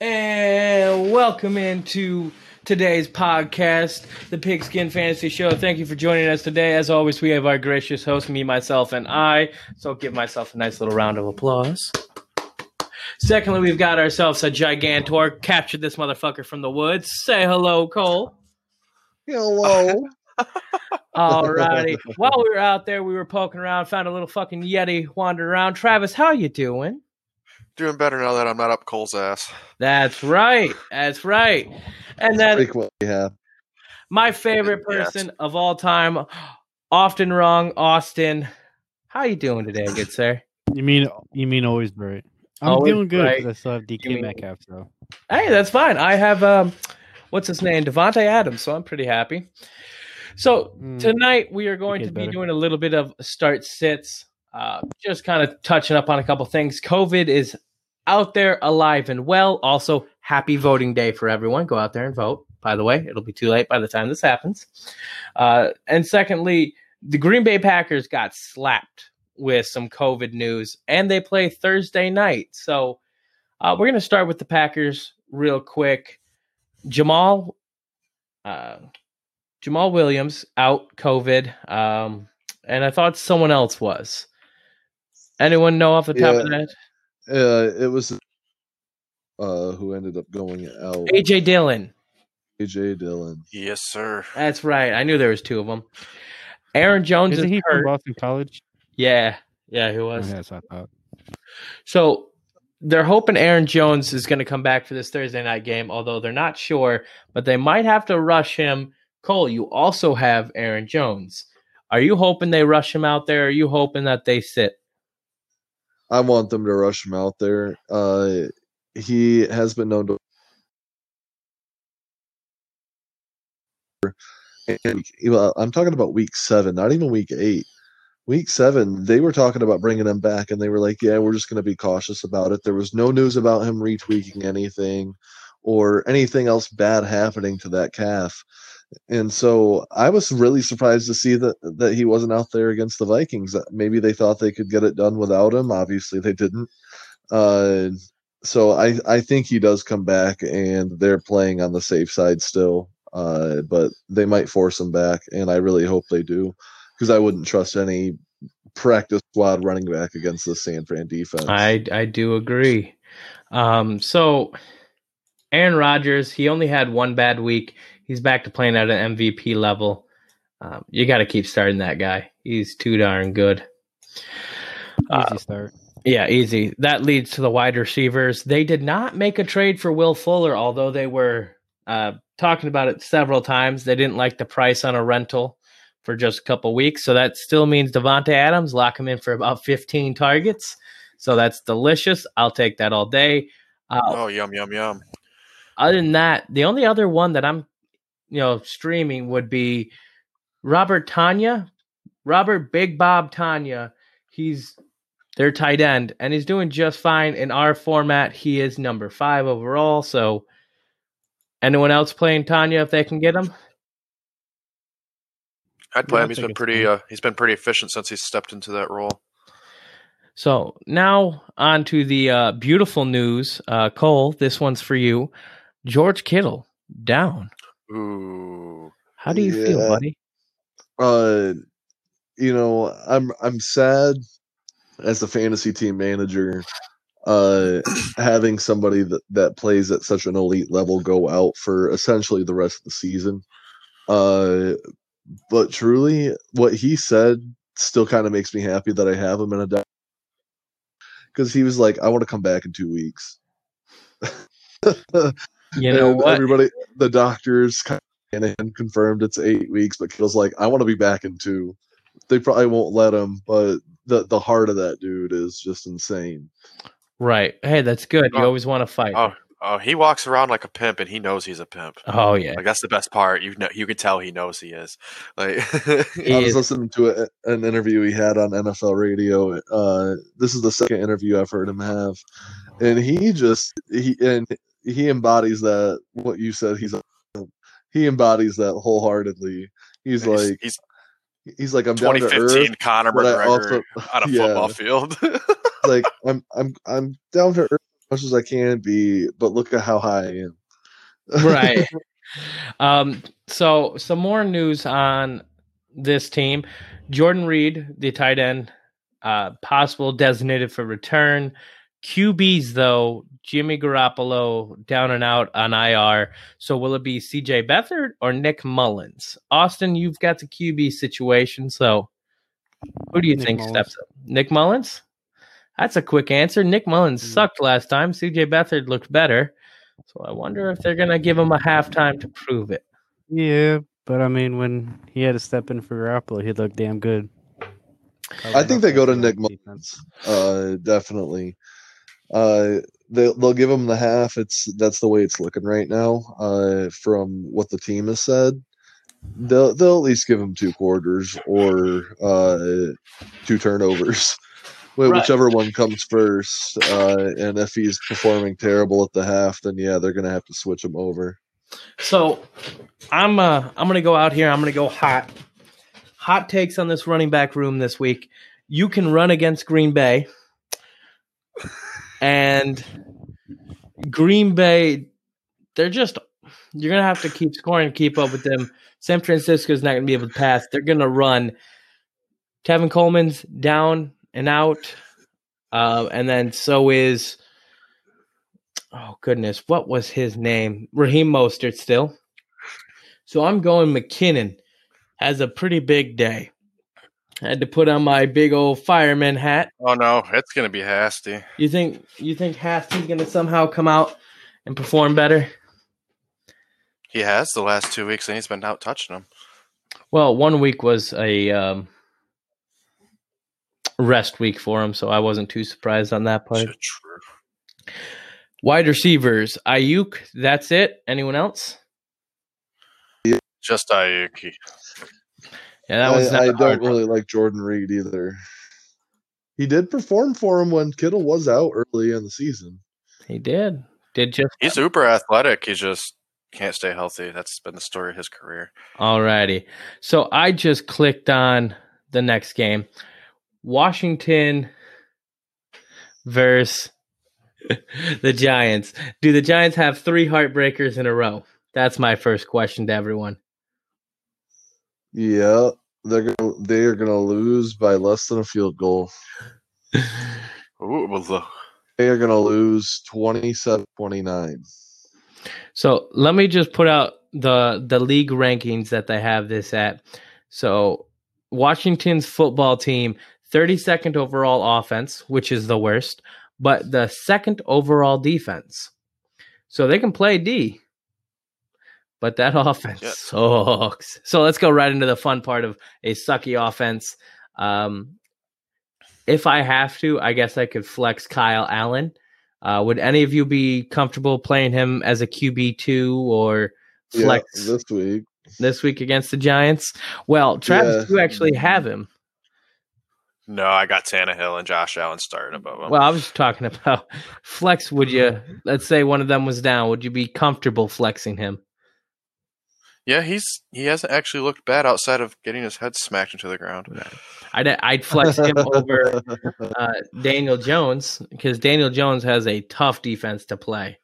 And welcome into today's podcast, the Pigskin Fantasy Show. Thank you for joining us today. As always, we have our gracious host, me, myself, and I. So give myself a nice little round of applause. Secondly, we've got ourselves a gigantor. Captured this motherfucker from the woods. Say hello, Cole. Hello. Alrighty. While we were out there, we were poking around, found a little fucking Yeti wandering around. Travis, how you doing? Doing better now that I'm not up Cole's ass. That's right. That's right. And then Frequently have. my favorite Yes. person of all time, often wrong, Austin. How are you doing today, good sir? You mean you mean always right? I'm Always doing good right. because I still have You DK mean- Metcalf. So Hey, that's fine. I have um, what's his name, Davante Adams, so I'm pretty happy. So Mm, tonight we are going to be better. doing a little bit of start sits, uh, just kind of touching up on a couple things. COVID is out there, alive and well. Also, happy voting day for everyone. Go out there and vote. By the way, it'll be too late by the time this happens. Uh, and secondly, the Green Bay Packers got slapped with some COVID news, and they play Thursday night. So uh, we're going to start with the Packers real quick. Jamaal, uh, Jamaal Williams out COVID, um, and I thought someone else was. Anyone know off the top of Yeah. that? Uh, it was uh, who ended up going out. AJ Dillon. AJ Dillon. Yes, sir. That's right. I knew there was two of them. Aaron Jones isn't is he from. Boston College? Yeah, yeah, he Oh, was. yes, I thought. So they're hoping Aaron Jones is going to come back for this Thursday night game, although they're not sure, but they might have to rush him. Cole, you also have Aaron Jones. Are you hoping they rush him out there? Or are you hoping that they sit? I want them to rush him out there. Uh, he has been known to. And, well, I'm talking about week seven, not even week eight. Week seven, they were talking about bringing him back, and they were like, "Yeah, we're just going to be cautious about it." There was no news about him retweaking anything or anything else bad happening to that calf. And so I was really surprised to see that that he wasn't out there against the Vikings. That Maybe they thought they could get it done without him. Obviously, they didn't. Uh, so I I think he does come back, and they're playing on the safe side still. Uh, but they might force him back, and I really hope they do, because I wouldn't trust any practice squad running back against the San Fran defense. I I do agree. Um, so Aaron Rodgers, he only had one bad week. He's back to playing at an MVP level. Um, you got to keep starting that guy. He's too darn good. Uh, Easy start. Yeah, easy. That leads to the wide receivers. They did not make a trade for Will Fuller, although they were uh, talking about it several times. They didn't like the price on a rental for just a couple weeks. So that still means Davante Adams lock him in for about 15 targets. So that's delicious. I'll take that all day. Uh, Oh, yum, yum, yum. other than that, the only other one that I'm, you know, streaming would be Robert Tonyan, Robert Big Bob Tonyan. He's their tight end, and he's doing just fine in our format. He is number five overall. So, anyone else playing Tonyan if they can get him? I'd play him. He's think been pretty. Uh, he's been pretty efficient since he stepped into that role. So now on to the uh, beautiful news, uh, Cole. This one's for you. George Kittle down. Ooh. How do you feel, buddy? uh you know i'm i'm sad as a fantasy team manager uh having somebody that that plays at such an elite level go out for essentially the rest of the season uh but truly what he said still kind of makes me happy that i have him in a deck. because he was like i want to come back in two weeks You know and what? everybody the doctors kind of confirmed it's eight weeks but Kittle's like i want to be back in two they probably won't let him but the the heart of that dude is just insane Right. Hey, that's good. You Oh. always want to fight. Oh, oh, he walks around like a pimp, and he knows he's a pimp. Oh, yeah. Like that's the best part. You know, you can tell he knows he is. Like, He i was is- listening to a, an interview he had on nfl radio uh this is the second interview i've heard him have and he just he and he embodies that what you said he's a he embodies that wholeheartedly he's he's, like he's he's like i'm down to earth Conor McGregor also- on a yeah. football field. like I'm I'm I'm down to earth as much as I can be, but look at how high I am. right. Um, so some more news on this team. Jordan Reed, the tight end, uh, possible designated for return. QBs though, Jimmy Garoppolo down and out on IR. So will it be CJ Beathard or Nick Mullens? Austin, you've got the QB situation. So who do you Nick think Mullens. steps up? Nick Mullens? That's a quick answer. Nick Mullens Mm. sucked last time. CJ Beathard looked better. So I wonder if they're going to give him a halftime to prove it. Yeah, but I mean, when he had to step in for Garoppolo, he looked damn good. I think they go to Nick Mullens. Uh, definitely. Uh, they they'll give him the half. It's that's the way it's looking right now. Uh, from what the team has said, they'll they'll at least give him two quarters or uh two turnovers, Right. whichever one comes first. Uh, and if he's performing terrible at the half, then yeah, they're gonna have to switch him over. So I'm uh I'm gonna go out here. I'm gonna go hot. Hot takes on this running back room this week. You can run against Green Bay, and Green Bay, they're just you're gonna have to keep scoring keep up with them. San Francisco's not gonna be able to pass. They're gonna run. Tevin Coleman's down and out, uh, and then so is oh goodness, what was his name? Raheem Mostert still. So I'm going McKinnon has a pretty big day. I had to put on my big old fireman hat. Oh no, it's gonna be hasty. You think you think Hasty's gonna somehow come out and perform better? He has the last two weeks, and he's been out touching them. Well, one week was a um, rest week for him, so I wasn't too surprised on that part. True. Wide receivers, Aiyuk. That's it. Anyone else? Just Aiyuk. Yeah, that was I, not I a don't hard one. really like Jordan Reed either. He did perform for him when Kittle was out early in the season. He did. Did just He's super athletic. He just can't stay healthy. That's been the story of his career. Alrighty. So I just clicked on the next game. Washington versus the Giants. Do the Giants have three heartbreakers in a row? That's my first question to everyone. Yeah, they're gonna they are gonna lose by less than a field goal. Ooh, well, look. They are gonna lose 27-29. So let me just put out the the league rankings that they have this at. So Washington's football team, 32nd overall offense, which is the worst, but the second overall defense. So they can play D. But that offense Yeah. sucks. So let's go right into the fun part of a sucky offense. Um, if I have to, I guess I could flex Kyle Allen. Uh, would any of you be comfortable playing him as a QB two or Yeah, flex this week. this week against the Giants? Well, Travis, Yeah. you actually have him. No, I got Tannehill and Josh Allen starting above him. Well, I was talking about flex. Would you? Let's say one of them was down. Would you be comfortable flexing him? Yeah, he's he hasn't actually looked bad outside of getting his head smacked into the ground. I'd I'd flex him over uh, Daniel Jones because Daniel Jones has a tough defense to play.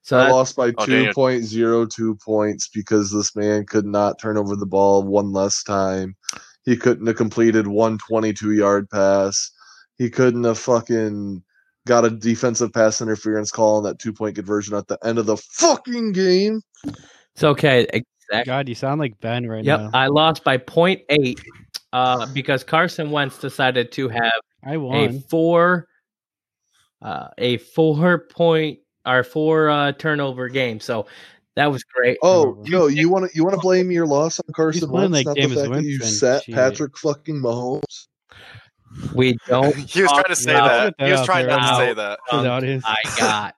So I lost by Oh, 2.02 points because this man could not turn over the ball one less time. He couldn't have completed one 22 yard pass. He couldn't have fucking got a defensive pass interference call on that two point conversion at the end of the fucking game. it's okay. Exactly. God, you sound like Ben right Yep, now. I lost by 0.8 uh, because Carson Wentz decided to have I a won. four, uh, a four point or four uh, turnover game. So that was great. Oh Turnover. no, you want to you want to blame your loss on Carson playing Wentz, like not the Jameis fact that you sat Shit. Patrick fucking Mahomes. We don't. He was trying to say about that. He was trying not to say that. For the dunk audience. I got.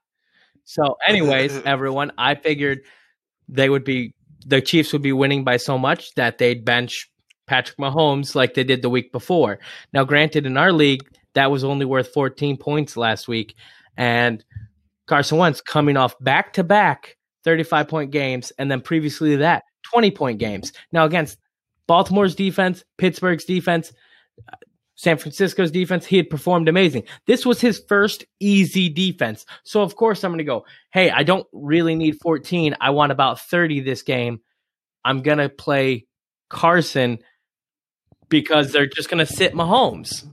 So, anyways, everyone, I figured they would be the Chiefs would be winning by so much that they'd bench Patrick Mahomes like they did the week before. Now, granted, in our league, that was only worth 14 points last week, and Carson Wentz coming off back to back 35 point games, and then previously that 20 point games. Now, against Baltimore's defense, Pittsburgh's defense, San Francisco's defense, he had performed amazing. This was his first easy defense. So, of course, I'm going to go, hey, I don't really need 14. I want about 30 this game. I'm going to play Carson because they're just going to sit Mahomes.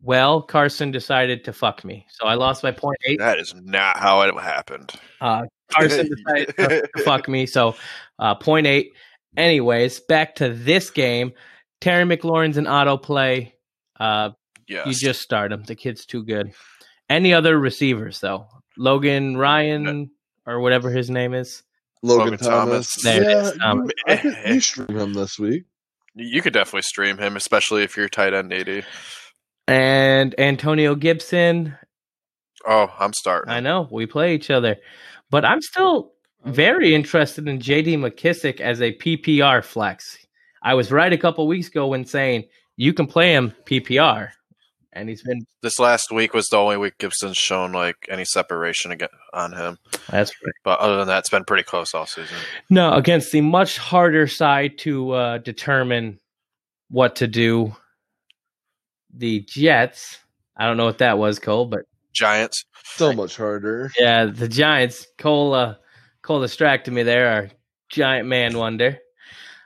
Well, Carson decided to fuck me. So I lost by point eight. That is not how it happened. Uh, Carson decided to fuck me. So uh, point eight. Anyways, back to this game. Terry McLaurin's an auto play. Uh, Yes. you just start him. The kid's too good. Any other receivers though? Logan Ryan or whatever his name is. Logan, Logan Thomas. Thomas. There yeah, is, Thomas. you, I could, you stream him this week. You could definitely stream him, especially if you're tight end 80. And Antonio Gibson. Oh, I'm starting. I know we play each other, but I'm still very interested in JD McKissic as a PPR flex. I was right a couple weeks ago when saying you can play him PPR, and he's been This last week was the only week Gibson's shown like any separation aga on him. that's right. But other than that, it's been pretty close all season. No, against the much harder side to uh, determine what to do. The Jets. I don't know what that was, Cole, but Giants. So much harder. yeah, the Giants. Cole, uh, Cole distracted me there. Our giant man wonder.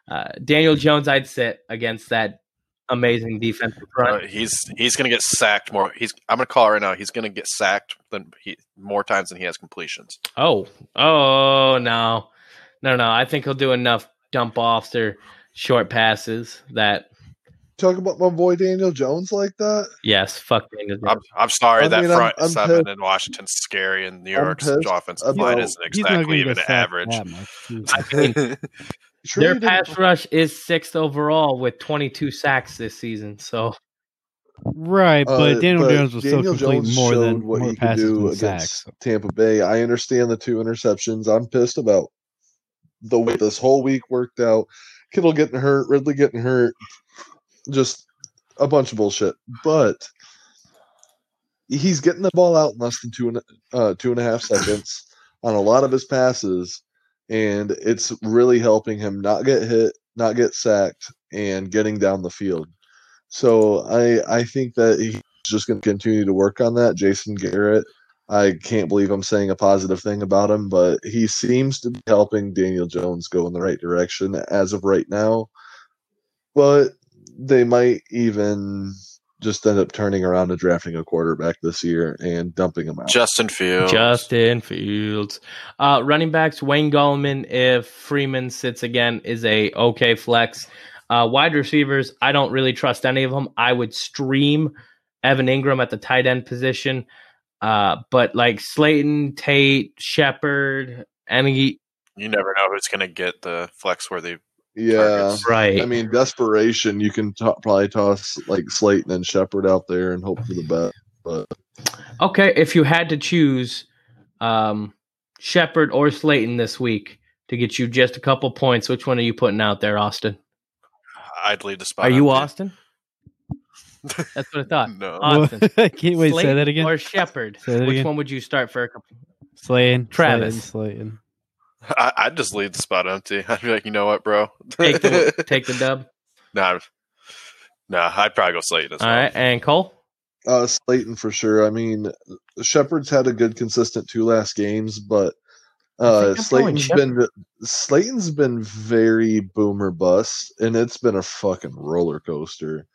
Uh, Daniel Jones, I'd sit against that amazing defensive front. Uh, he's he's gonna get sacked more. He's I'm gonna call it right now. He's gonna get sacked than he more times than he has completions. Oh, oh no, no, no! I think he'll do enough dump offs or short passes that Talk about my boy Daniel Jones like that. yes, fuck Daniel I'm I'm sorry I that mean, I'm- front I'm seven pissed. in Washington's scary, and New I'm York's offensive about- line isn't exactly even average. that much. Jeez. I mean, Sure their he didn't- pass rush is sixth overall with 22 sacks this season. So Right, but Uh, Daniel but Jones was Daniel still complete Jones more than what more he could do than against sacks. Tampa Bay. I understand the two interceptions. I'm pissed about the way this whole week worked out. Kittle getting hurt, Ridley getting hurt, just a bunch of bullshit. But he's getting the ball out in less than two and uh, two and a half seconds on a lot of his passes, and it's really helping him not get hit, not get sacked, and getting down the field. So I I think that he's just going to continue to work on that. Jason Garrett, I can't believe I'm saying a positive thing about him, but he seems to be helping Daniel Jones go in the right direction as of right now. But they might even just end up turning around and drafting a quarterback this year and dumping him out. Justin Fields. Justin Fields, uh, running backs Wayne Gallman if Freeman sits again is a okay flex. Uh, wide receivers, I don't really trust any of them. I would stream Evan Engram at the tight end position, uh, but like Slayton, Tate, Shepard, any You never know who's gonna get the flex worthy. Yeah. targets. right. I mean, desperation, you can to- probably toss like Slayton and Shepard out there and hope for the best. But Okay, if you had to choose um, Shepard or Slayton this week to get you just a couple points, which one are you putting out there, Austin? I'd leave the spot. Are you empty. Austin? That's what I thought. No. Austin. I can't wait. To say that again. Or Shepard? Which again. one would you start for a couple? Slayton. Travis. Slayton. I, I'd just leave the spot empty. I'd be like, you know what, bro? Take the take the dub. nah, nah. I'd probably go Slayton as All well. right, and Cole. uh, Slayton for sure. I mean, Shepard's had a good, consistent two last games, but uh, think I'm going Slayton's been Slayton's been very boomer bust, and it's been a fucking roller coaster.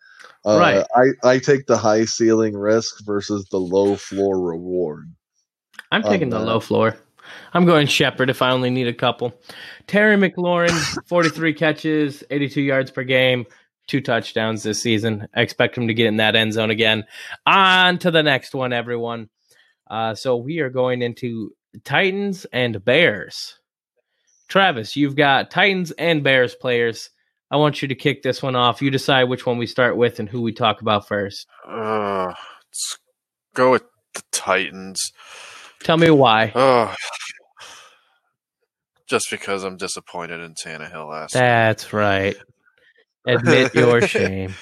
Uh, Right. I I take the high ceiling risk versus the low floor reward. I'm on taking the low floor. I'm going Shepard if I only need a couple. Terry McLaurin, 43 catches, 82 yards per game, two touchdowns this season. I expect him to get in that end zone again. On to the next one, everyone. Uh, so we are going into Titans and Bears. Travis, you've got Titans and Bears players. I want you to kick this one off. You decide which one we start with and who we talk about first. Uh, let's go with the Titans. Tell me why. Oh, just because I'm disappointed in Tannehill last. That's right. Admit your shame.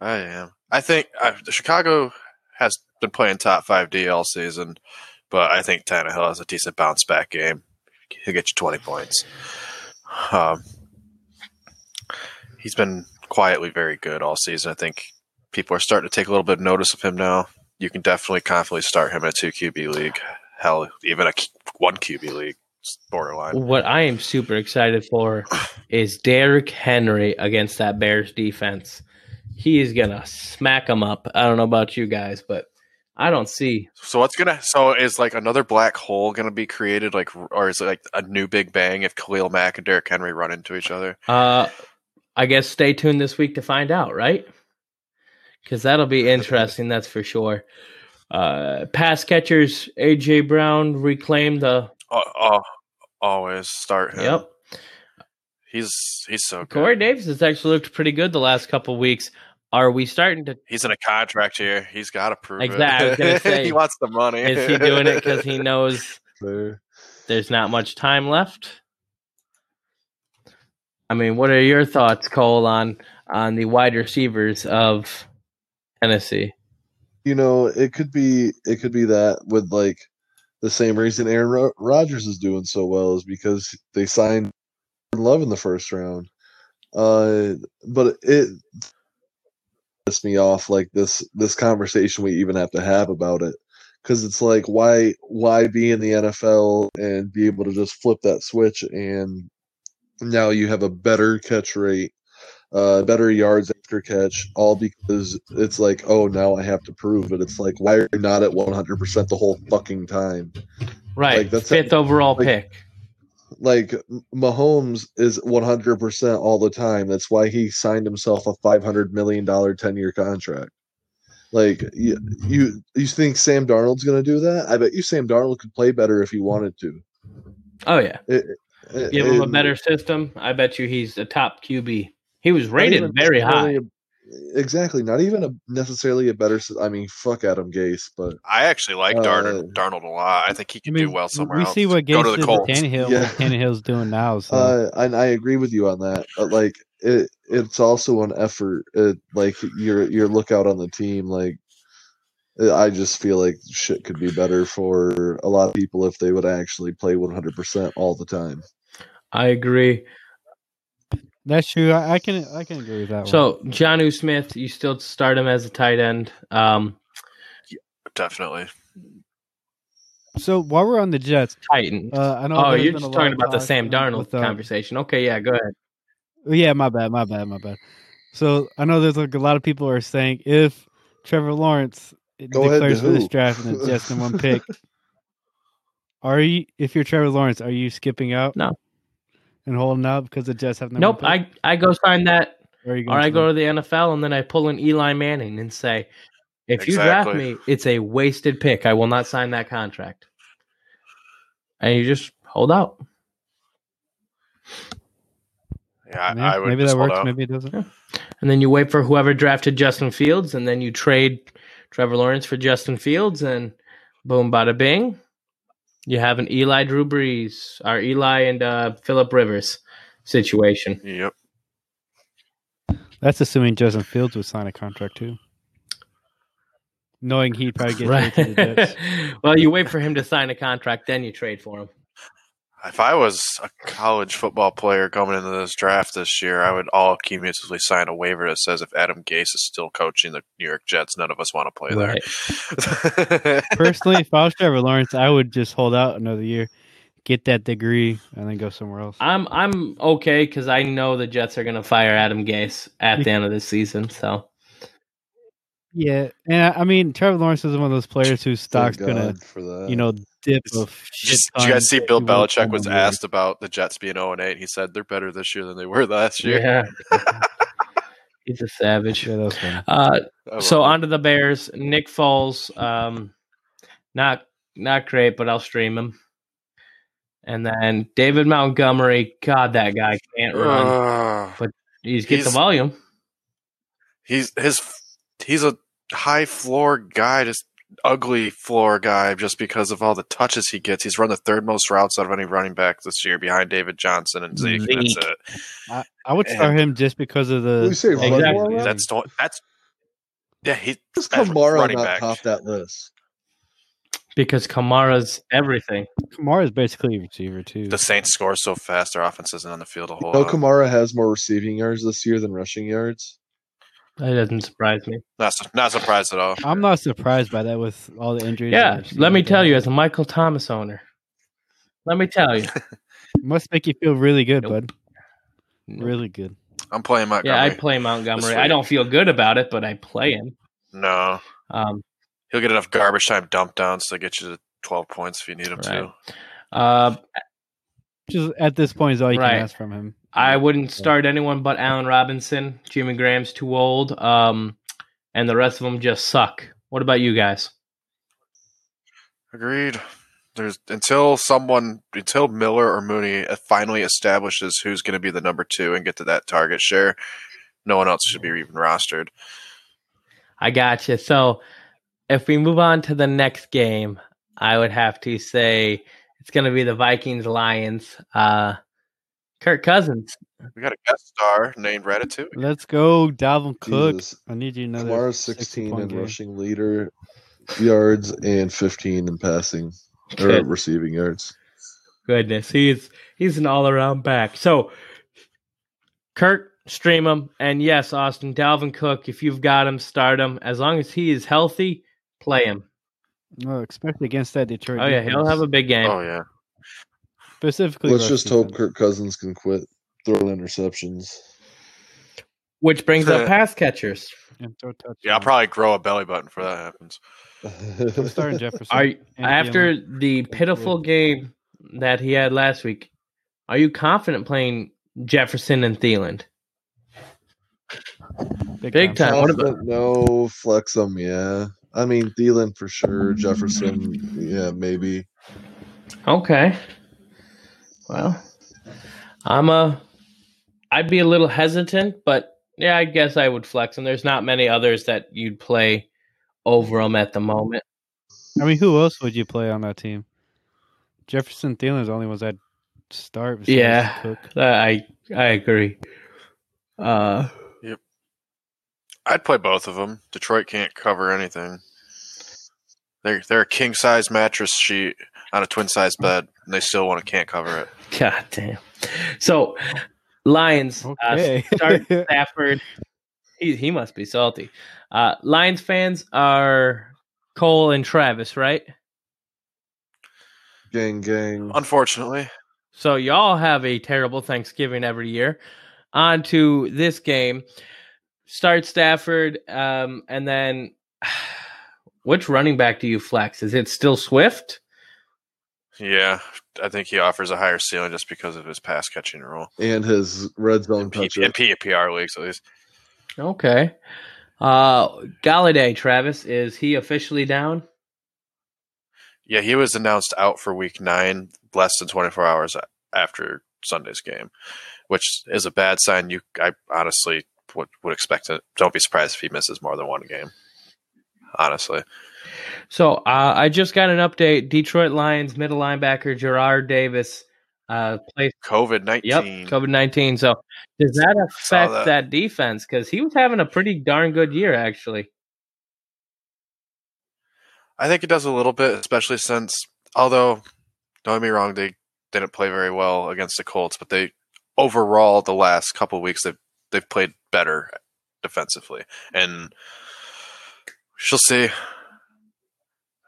I am. I think uh, Chicago has been playing top five D all season, but I think Tannehill has a decent bounce back game. He'll get you 20 points. Um, he's been quietly very good all season. I think people are starting to take a little bit of notice of him now. You can definitely confidently start him in a two QB league. Hell, even a one QB league, borderline. What I am super excited for is Derrick Henry against that Bears defense. He is gonna smack them up. I don't know about you guys, but I don't see. So what's gonna? So is like another black hole gonna be created? Like, or is it like a new Big Bang if Khalil Mack and Derrick Henry run into each other? Uh, I guess stay tuned this week to find out, right? Because that'll be interesting. That's for sure. Uh, pass catchers AJ Brown reclaimed the. Oh, oh always start him. Yep. He's he's so good. Corey Davis has actually looked pretty good the last couple weeks. Are we starting to? He's in a contract here. He's got to prove Exactly, it. gonna say, he wants the money. Is he doing it because he knows there's not much time left? I mean, what are your thoughts, Cole, on on the wide receivers of Tennessee? You know, it could be it could be that with like the same reason Aaron Ro- Rodgers is doing so well is because they signed Love in the first round. Uh, but it pissed me off like this this conversation we even have to have about it because it's like why why be in the NFL and be able to just flip that switch and now you have a better catch rate uh better yards after catch all because it's like oh now i have to prove it. It's like why are you not at 100% the whole fucking time? Right, Like, that's- fifth overall like- pick. like Mahomes is 100% all the time. That's why he signed himself a 500 million dollar 10 year contract. Like you, you you think Sam Darnold's going to do that? I bet you Sam Darnold could play better if he wanted to. Oh yeah, It- give him a better system. I bet you he's a top QB. He was rated very high. a- exactly not even a necessarily a better I mean fuck adam gase but I actually like Uh, Darnold, Darnold a lot. I think he I can mean, do well somewhere we else. see what Go Gates to the Colts. Tannehill, Yeah. what Tannehill's doing now. So Uh, and I agree with you on that. But like, it it's also an effort. It, like your your lookout on the team. Like, I just feel like shit could be better for a lot of people if they would actually play 100 percent all the time. I agree. That's true. I, I can I can agree with that one. So Jonnu Smith, you still start him as a tight end. Um, Definitely. So while we're on the Jets, Titans. uh, I know. oh, you're just talking about the talk, Sam Darnold with, uh, conversation. Okay, yeah, go ahead. Yeah, my bad, my bad, my bad. So I know there's like a lot of people are saying if Trevor Lawrence Go declares for this draft and the Jets in one pick, are you? If you're Trevor Lawrence, are you skipping out? No. And holding out because the Jets have no. Nope, I I go sign that, Or, are you or I go to the NFL and then I pull in Eli Manning and say, if you draft me, it's a wasted pick. I will not sign that contract. And you just hold out. Yeah, I, Yeah, I would maybe that works. out. Maybe it doesn't. And then you wait for whoever drafted Justin Fields, and then you trade Trevor Lawrence for Justin Fields, and boom, bada bing. You have an Eli Drew Brees, or Eli and uh, Philip Rivers situation. Yep. That's assuming Justin Fields would sign a contract too, knowing he'd probably get Right. traded to the Jets. well, you wait for him to sign a contract, then you trade for him. If I was a college football player coming into this draft this year, I would all cumulatively sign a waiver that says if Adam Gase is still coaching the New York Jets, none of us want to play there. Personally, if I was Trevor Lawrence, I would just hold out another year, get that degree, and then go somewhere else. I'm I'm okay because I know the Jets are going to fire Adam Gase at the end of this season. So Yeah, and I, I mean, Trevor Lawrence is one of those players whose stock's gonna, for that. you know, dip. Did A you, shit did you guys see. Bill He Belichick was asked about the Jets being 0 8? He said they're better this year than they were last year. yeah, he's a savage. Yeah, that was funny. Uh, so on to the Bears. Nick Foles, um, not not great, but I'll stream him. And then David Montgomery, God, that guy can't run. but He's get the volume. he's his he's a high floor guy, just ugly floor guy, just because of all the touches he gets. He's run the third most routes out of any running back this year, behind David Johnson and Zeke. and That's it. I, I would start him just because of the. You say run Exactly. That's don't- that's yeah. He Does that's Kamara running not back. top that list? Because Kamara's everything. Kamara is basically a receiver too. the Saints score so fast. Their offense isn't on the field a whole No, lot. Kamara has more receiving yards this year than rushing yards. That doesn't surprise me. Not not surprised at all. I'm not surprised by that with all the injuries. Yeah, let me seeing. tell you, as a Michael Thomas owner, let me tell you. must make you feel really good, Nope. bud. Really good. I'm playing Montgomery. Yeah, I play Montgomery. I don't feel good about it, but I play him. No, Um, he'll get enough garbage time dump downs to get you to 12 points if you need him Right. to. uh, Just at this point is all you Right. can ask from him. I wouldn't start anyone but Allen Robinson. Jimmy Graham's too old, um, and the rest of them just suck. What about you guys? Agreed. There's until someone until Miller or Mooney finally establishes who's going to be the number two and get to that target share. No one else should be even rostered. I got you. So if we move on to the next game, I would have to say it's going to be the Vikings Lions. Uh, Kirk Cousins. We got a guest star named Ratatouille. Let's go, Dalvin Cook. Jesus. I need you another. Kamara's 16 point in game. rushing leader yards and 15 in passing or Good. receiving yards. Goodness, he's he's an all around back. So Kirk, stream him, and yes, Austin Dalvin Cook. If you've got him, start him. As long as he is healthy, play him. No, especially against that Detroit. Oh yeah, he'll have a big game. Oh yeah, specifically. Let's rush just hope. Kirk Cousins can quit throwing interceptions. Which brings up pass catchers. And throw touchdowns. yeah. I'll probably grow a belly button for that happens. I'm starting Jefferson. Are after Thielen. the pitiful game that he had last week, are you confident playing Jefferson and Thielen? big time. What about- no, flex them, yeah. I mean, Thielen for sure. Jefferson, yeah, maybe. Okay. Well, I'm a. I'd be a little hesitant, but yeah, I guess I would flex him. There's not many others that you'd play over him at the moment. I mean, who else would you play on that team? Jefferson, Thielen's the only ones I'd start. Yeah. Cook. I I agree. Uh, I'd play both of them. Detroit can't cover anything. They're they're a king size mattress sheet on a twin size bed, and they still want to can't cover it. God damn. So, Lions Okay. uh, start Stafford. He he must be salty. Uh, Lions fans are Cole and Travis, right? Gang, gang. Unfortunately, So y'all have a terrible Thanksgiving every year. On to this game. Start Stafford, um, and then which running back do you flex? Is it still Swift? Yeah, I think he offers a higher ceiling just because of his pass catching role And his red zone in, P- toucher. in PPR leagues at least. Okay. Uh Golladay, Travis, is he officially down? Yeah, he was announced out for week nine, less than 24 hours after Sunday's game, which is a bad sign. You, I honestly would, would expect it. Don't be surprised if he misses more than one game. Honestly, So uh, I just got an update. Detroit Lions middle linebacker Gerard Davis uh plays COVID 19. Yep, COVID nineteen. So does that affect that. that. defense? Because he was having a pretty darn good year, actually. I think it does a little bit, especially since, although, don't get me wrong, they didn't play very well against the Colts, but they overall the last couple weeks they've they've played better defensively, and she'll see.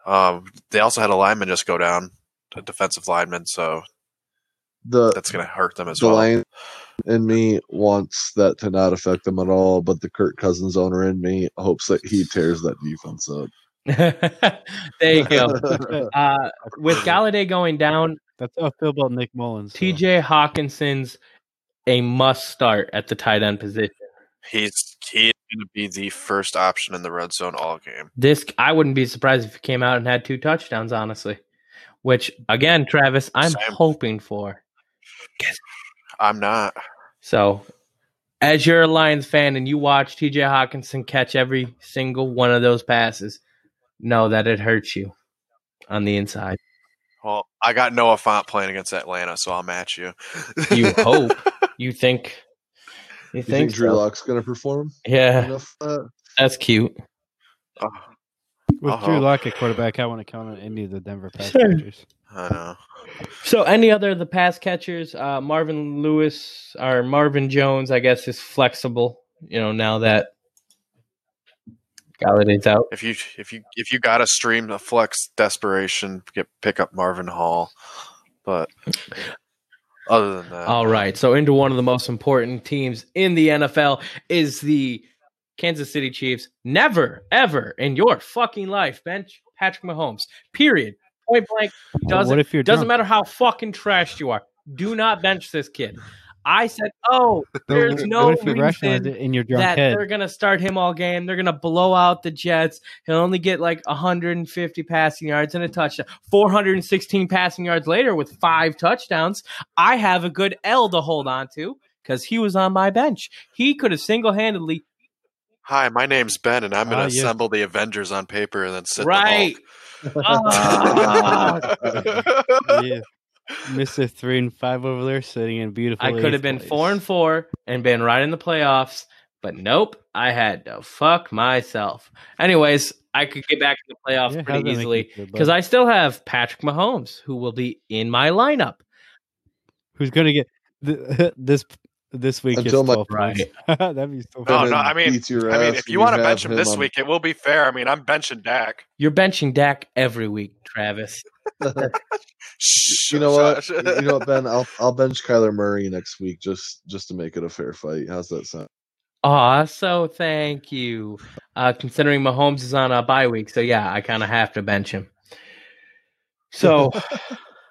Um, they also had a lineman just go down, a defensive lineman, so the that's going to hurt them as the well. Lion in me wants that to not affect them at all, but the Kirk Cousins owner in me hopes that he tears that defense up. there you go. Uh, with Golladay going down, That's how I feel about Nick Mullens. so. T.J. Hockenson's a must start at the tight end position. He's he's going to be the first option in the red zone all game. This I wouldn't be surprised if he came out and had two touchdowns, honestly. Which again, Travis, I'm Same. hoping for. I'm not. So, as you're a Lions fan and you watch TJ Hockenson catch every single one of those passes, know that it hurts you on the inside. Well, I got Noah Fant playing against Atlanta, so I'll match you. You hope. You think? You You think, think Drew so? Lock's going to perform Yeah, that? that's cute. Oh, With Uh-huh. Drew Lock at quarterback, I want to count on any of the Denver pass Sure. catchers. I know. So, any other of the pass catchers? Uh, Marvin Lewis or Marvin Jones, I guess, is flexible. You know, now that Golladay's out. If you if you if you got to stream a flex desperation, get pick up Marvin Hall. But other than that, All right. So into one of the most important teams in the NFL is the Kansas City Chiefs. Never, ever in your fucking life bench Patrick Mahomes. Period. Point blank. Doesn't what if you're doesn't drunk? matter how fucking trashed you are. Do not bench this kid. I said, oh, there's no if reason in your drunk that head? they're gonna start him all game. They're gonna blow out the Jets. He'll only get like 150 passing yards and a touchdown. 416 passing yards later with five touchdowns. I have a good L to hold on to because he was on my bench. He could have single handedly hi, my name's Ben, and I'm going to Ah, yes. assemble the Avengers on paper and then sit right. the Ah. Hulk. yeah. Mr. Three and Five over there sitting in beautiful. I could have been place. four and four and been right in the playoffs, but nope. I had to fuck myself. Anyways, I could get back to the playoffs Yeah, pretty easily because I still have Patrick Mahomes, who will be in my lineup. who's gonna get th- this this week? Until Until my- my. That'd be so. No, no, I mean- I mean, if you want to bench him this on- week, it will be fair. I mean, I'm benching Dak. You're benching Dak every week, Travis. You know what? you know what, Ben? I'll I'll bench Kyler Murray next week just just to make it a fair fight. How's that sound? Aw, so thank you. Uh, considering Mahomes is on a bye week, so yeah, I kind of have to bench him. So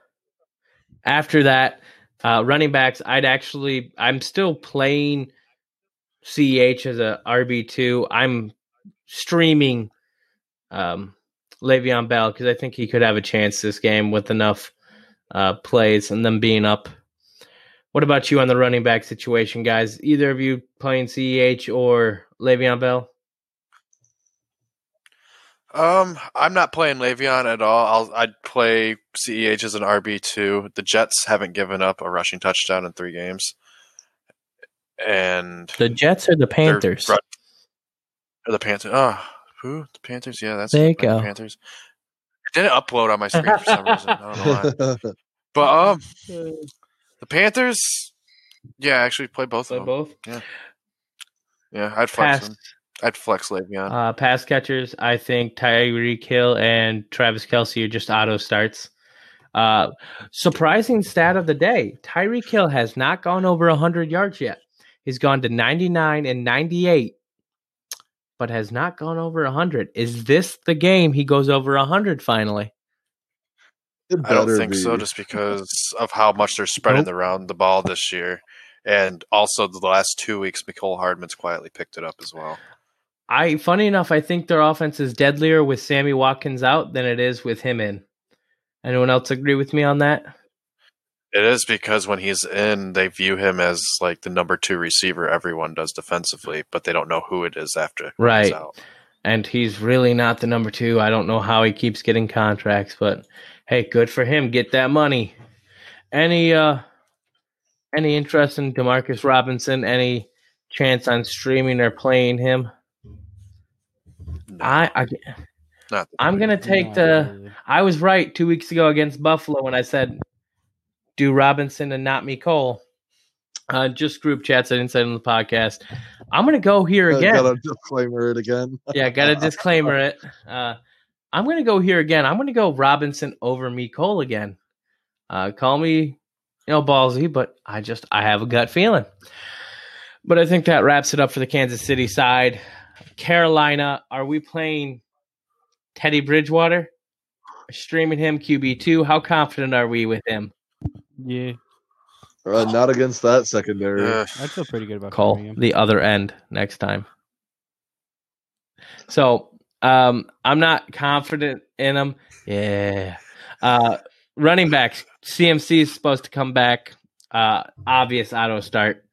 after that, uh, running backs, I'd actually, I'm still playing CEH as a RB two. I'm streaming um, Le'Veon Bell because I think he could have a chance this game with enough uh, plays and them being up. What about you on the running back situation, guys? Either of you playing CEH or Le'Veon Bell? Um, I'm not playing Le'Veon at all. I'll I'd play CEH as an RB two. The Jets haven't given up a rushing touchdown in three games, and The Jets or the they're Panthers? run- or the Panthers. Oh, who the Panthers? Yeah, that's There you the go. Panthers. It didn't upload on my screen for some reason. I don't know why. But um, the Panthers. Yeah, actually play both Play of them. both. Yeah. Yeah, I'd flex Pass, them. I'd flex Le'Veon. uh, pass catchers. I think Tyreek Hill and Travis Kelce are just auto starts. Uh, surprising stat of the day: Tyreek Hill has not gone over hundred yards yet. He's gone to ninety nine and ninety eight, but has not gone over hundred. Is this the game he goes over hundred finally? I don't better think so, just because of how much they're spreading Nope. around the ball this year, and also the last two weeks, Mecole Hardman's quietly picked it up as well. I funny enough, I think their offense is deadlier with Sammy Watkins out than it is with him in. Anyone else agree with me on that? It is because when he's in, they view him as like the number two receiver. Everyone does defensively, but they don't know who it is after Right. he's out. And he's really not the number two. I don't know how he keeps getting contracts, but hey, good for him. Get that money. Any uh any interest in Demarcus Robinson? Any chance on streaming or playing him? No, I, I not I'm gonna take Not the really. I was right two weeks ago against Buffalo when I said do Robinson and not Mecole. Uh, just group chats. I didn't say it on the podcast. I'm gonna go here I again. gotta disclaimer it again. yeah, got to disclaimer it. Uh, I'm gonna go here again. I'm gonna go Robinson over Mecole again. Uh, call me, you know, ballsy, but I just I have a gut feeling. But I think that wraps it up for the Kansas City side. Carolina, are we playing Teddy Bridgewater? Streaming him QB two. How confident are we with him? Yeah, Uh, not against that secondary. Ugh. I feel pretty good about Cole streaming him. the other end next time. So um, I'm not confident in him. Yeah. Uh, running backs. CMC is supposed to come back. Uh, obvious auto start.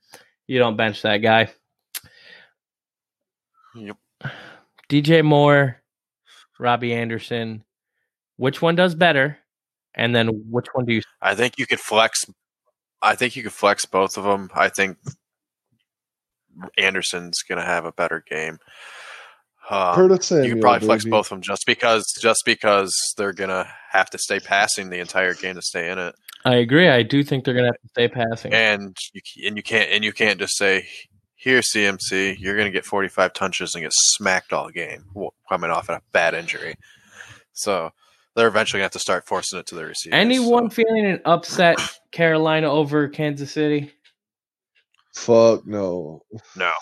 You don't bench that guy. Yep. DJ Moore, Robbie Anderson. Which one does better? And then which one do you? I think you could flex. I think you could flex both of them. I think Anderson's gonna have a better game. Uh, Curtis Samuel. you could probably flex baby. both of them just because just because they're gonna have to stay passing the entire game to stay in it, I agree. I do think they're gonna have to stay passing. and you and you can't and you can't just say here, CMC, you're going to get 45 touches and get smacked all game, coming off a bad injury. So they're eventually going to have to start forcing it to the receivers. Anyone So, feeling an upset Carolina over Kansas City? Fuck no. no,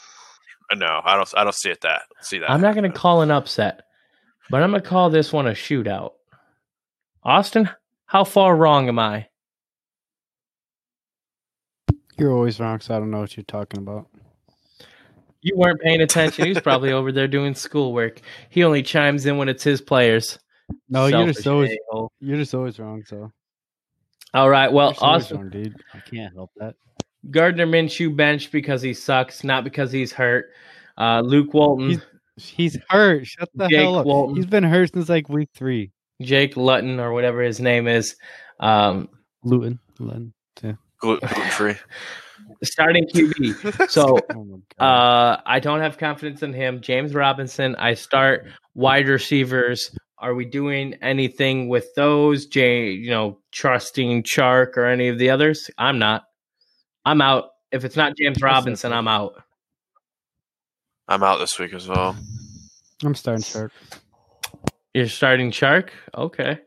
no, I don't. I don't see it that. See that. I'm not going to call an upset, but I'm going to call this one a shootout. Austin, how far wrong am I? You're always wrong, so I don't know what you're talking about. You weren't paying attention. He was probably over there doing schoolwork. He only chimes in when it's his players. No, you're just always a-hole. you're just always wrong. So All right. Well, You're just always Austin wrong, dude. I can't help that. Gardner Minshew benched because he sucks, not because he's hurt. Uh, Luke Walton, He's- He's hurt. Shut the Jake hell up. Walton. He's been hurt since like week three. Jake Lutton, or whatever his name is, um, Luton. Luton. Yeah. gluten free. starting QB. So Oh. Uh, I don't have confidence in him. James Robinson, I start wide receivers. Are we doing anything with those? Jay, you know, trusting Chark or any of the others? I'm not. I'm out. If it's not James Robinson, I'm out. I'm out this week as well. I'm starting Chark. You're starting Chark? Okay.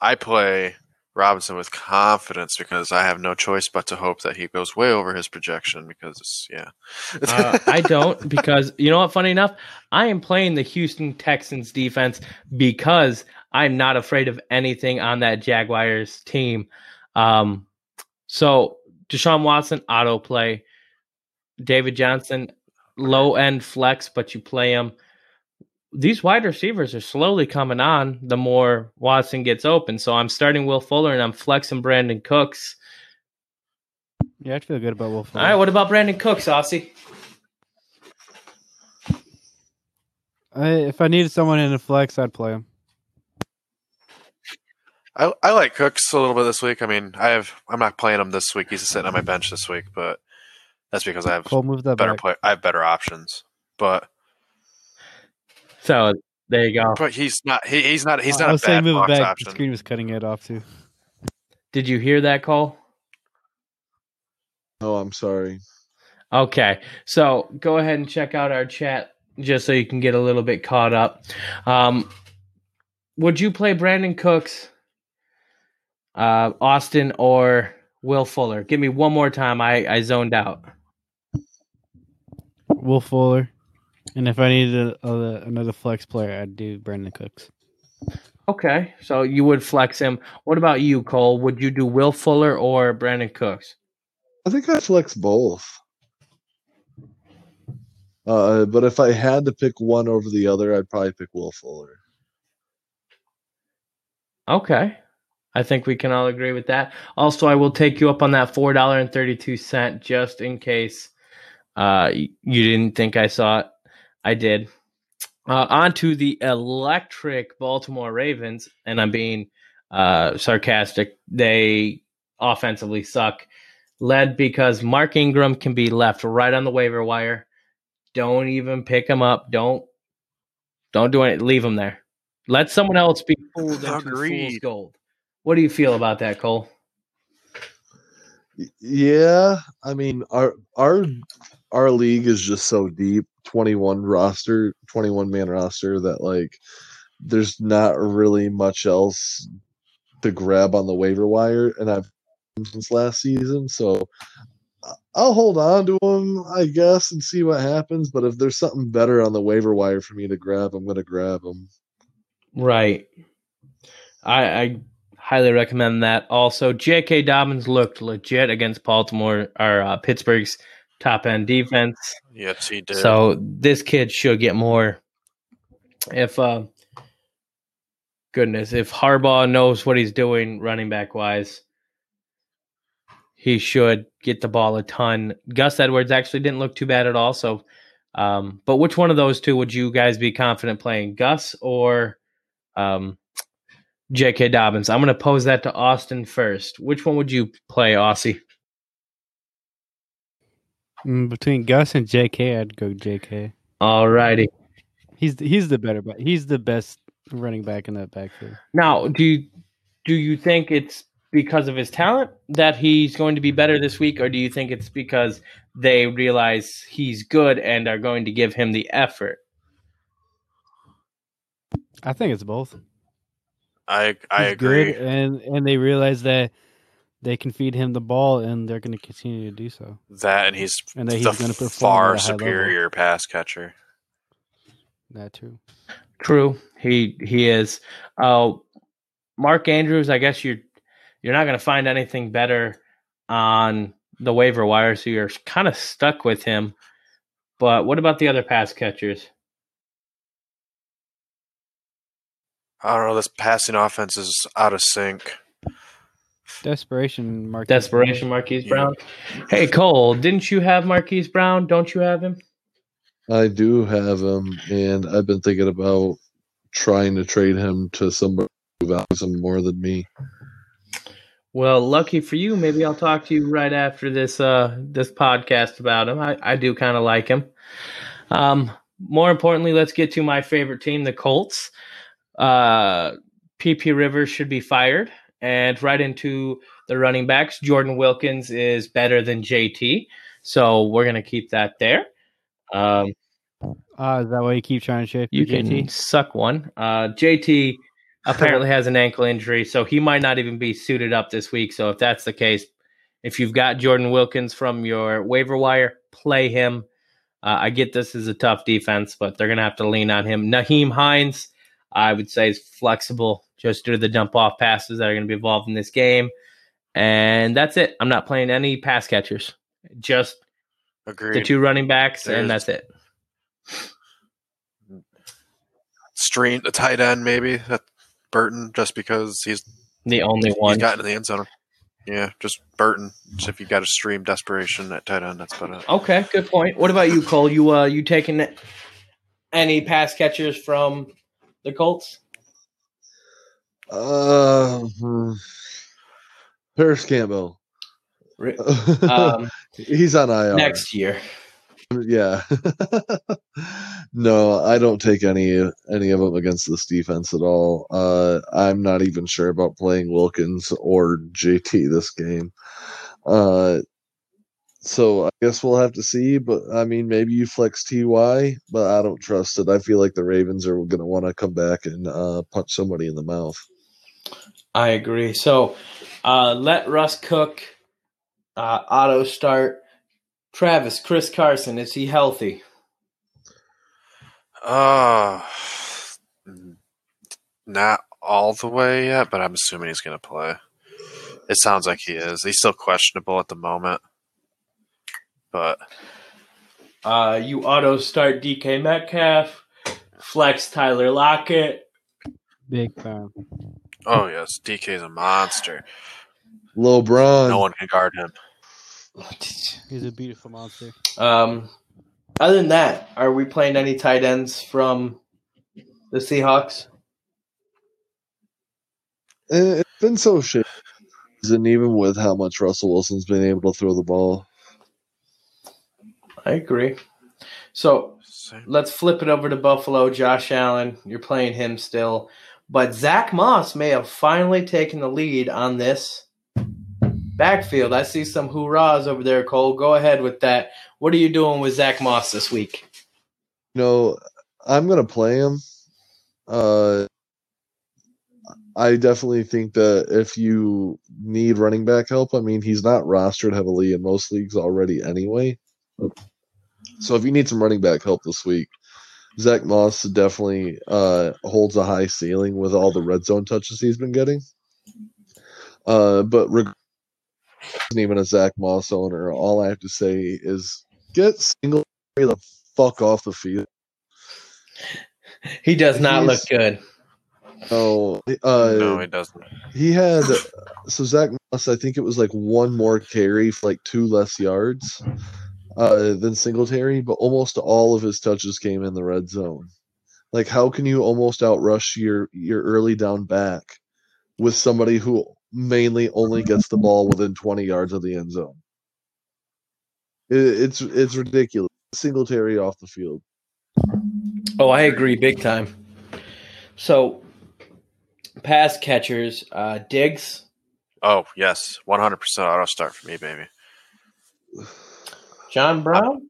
I play Robinson with confidence because I have no choice but to hope that he goes way over his projection. Because it's, yeah, Uh, I don't because you know what? Funny enough, I am playing the Houston Texans defense because I'm not afraid of anything on that Jaguars team. Um, so Deshaun Watson auto play, David Johnson low end flex, but you play him. These wide receivers are slowly coming on the more Watson gets open. So I'm starting Will Fuller and I'm flexing Brandin Cooks. Yeah, I feel good about Wolf. All right, what about Brandin Cooks, Aussie? I, if I needed someone in a flex, I'd play him. I, I like Cooks a little bit this week. I mean, I have I'm not playing him this week. He's sitting on my bench this week, but that's because I have Cole, move that better back. play. I have better options. But So there you go. but he's not. He, he's not. He's I not a was saying bad move it box back. The screen was cutting it off too. Did you hear that, call? Oh, I'm sorry. Okay, so go ahead and check out our chat just so you can get a little bit caught up. Um, would you play Brandin Cooks, uh, Austin, or Will Fuller? Give me one more time. I, I zoned out. Will Fuller. And if I needed a, a, another flex player, I'd do Brandin Cooks. Okay, so you would flex him. What about you, Cole? Would you do Will Fuller or Brandin Cooks? I think I flex both. Uh, but if I had to pick one over the other, I'd probably pick Will Fuller. Okay. I think we can all agree with that. Also, I will take you up on that four dollar and thirty two cent just in case uh, you didn't think I saw it. I did. Uh, on to the electric Baltimore Ravens, and I'm being uh, sarcastic. They offensively suck, led because Mark Ingram can be left right on the waiver wire. Don't even pick him up. Don't don't do it. Leave him there. Let someone else be fooled into fool's gold. What do you feel about that, Cole? Yeah, I mean our our our league is just so deep, 21 roster, 21 man roster that like there's not really much else to grab on the waiver wire and I've since last season, so I- I'll hold on to them, I guess, and see what happens. But if there's something better on the waiver wire for me to grab, I'm gonna grab them. Right. I, I highly recommend that. Also, J.K. Dobbins looked legit against Baltimore or uh, Pittsburgh's top end defense. Yes, he did. So this kid should get more. If uh, goodness, if Harbaugh knows what he's doing running back wise, he should get the ball a ton. Gus Edwards actually didn't look too bad at all. So, um, but which one of those two would you guys be confident playing, Gus or um, J.K. Dobbins? I'm going to pose that to Austin first. Which one would you play, Aussie? Mm, between Gus and JK, I'd go JK. All righty. He's the, he's the better back. He's the best running back in that backfield. Now, do you do you think it's because of his talent that he's going to be better this week, or do you think it's because they realize he's good and are going to give him the effort? I think it's both. I I He's agree. good, and and they realize that they can feed him the ball, and they're going to continue to do so. That and he's And that he's gonna perform far at a high level. superior pass catcher. That too. True, he he is. Uh, Mark Andrews, I guess you're you're not going to find anything better on the waiver wire, so you're kind of stuck with him. But what about the other pass catchers? I don't know. This passing offense is out of sync. Desperation, Mark. Desperation, Marquise Yeah. Brown. Hey Cole, didn't you have Marquise Brown? Don't you have him? I do have him, and I've been thinking about trying to trade him to somebody who values him more than me. Well, lucky for you, maybe I'll talk to you right after this uh this podcast about him. I, I do kind of like him. Um, more importantly, let's get to my favorite team, the Colts. Uh, PP Rivers should be fired, and right into the running backs. Jordan Wilkins is better than JT, so we're gonna keep that there. Um, Ah, is that why you keep trying to shape you can JT? suck one. Uh, JT apparently has an ankle injury, so he might not even be suited up this week. So if that's the case, if you've got Jordan Wilkins from your waiver wire, play him. Uh, I get this is a tough defense, but they're going to have to lean on him. Nyheim Hines, I would say, is flexible just due to the dump off passes that are going to be involved in this game. And that's it. I'm not playing any pass catchers, just Agreed. the two running backs, There's- and that's it. Stream the tight end maybe that Burton just because he's The only one. he's gotten in the end zone. Yeah, just Burton. If you got a stream desperation at tight end, that's about it. Okay, good point. What about you, Cole? You uh, you taking any pass catchers from the Colts? Uh, hmm. Parris Campbell. Um, He's on IR. next year. Yeah. no, I don't take any any of them against this defense at all. Uh, I'm not even sure about playing Wilkins or JT this game. Uh, so I guess we'll have to see. But I mean, maybe you flex Ty, but I don't trust it. I feel like the Ravens are going to want to come back and uh, punch somebody in the mouth. I agree. So uh, let Russ cook. Uh, auto start. Travis, Chris Carson, is he healthy? Uh, not all the way yet, but I'm assuming he's going to play. It sounds like he is. He's still questionable at the moment, but Uh, you auto start DK Metcalf, flex Tyler Lockett. Big fan. Oh yes, DK is a monster. Low Braun. No one can guard him. He's a beautiful monster. Um, other than that, are we playing any tight ends from the Seahawks? Eh, It's been so shit. And even with how much Russell Wilson's been able to throw the ball. I agree. So Same. let's flip it over to Buffalo. Josh Allen, you're playing him still. But Zack Moss may have finally taken the lead on this backfield. I see some hoorahs over there, Cole. Go ahead with that. What are you doing with Zack Moss this week? Know, I'm gonna play him. Uh, I definitely think that if you need running back help, I mean, he's not rostered heavily in most leagues already anyway. So if you need some running back help this week, Zack Moss definitely uh, holds a high ceiling with all the red zone touches he's been getting. Uh, but reg- isn't even a Zack Moss owner, all I have to say is get single the fuck off the field. He does not look good. Oh, uh, no, he doesn't. he had so Zach Moss. I think it was like one more carry for like two less yards uh, than Singletary, but almost all of his touches came in the red zone. Like, how can you almost outrush your your early down back with somebody who mainly only gets the ball within twenty yards of the end zone? It, it's it's ridiculous. Singletary off the field. Oh, I agree big time. So, pass catchers, uh, Diggs, Oh yes, one hundred percent auto start for me, baby. John Brown.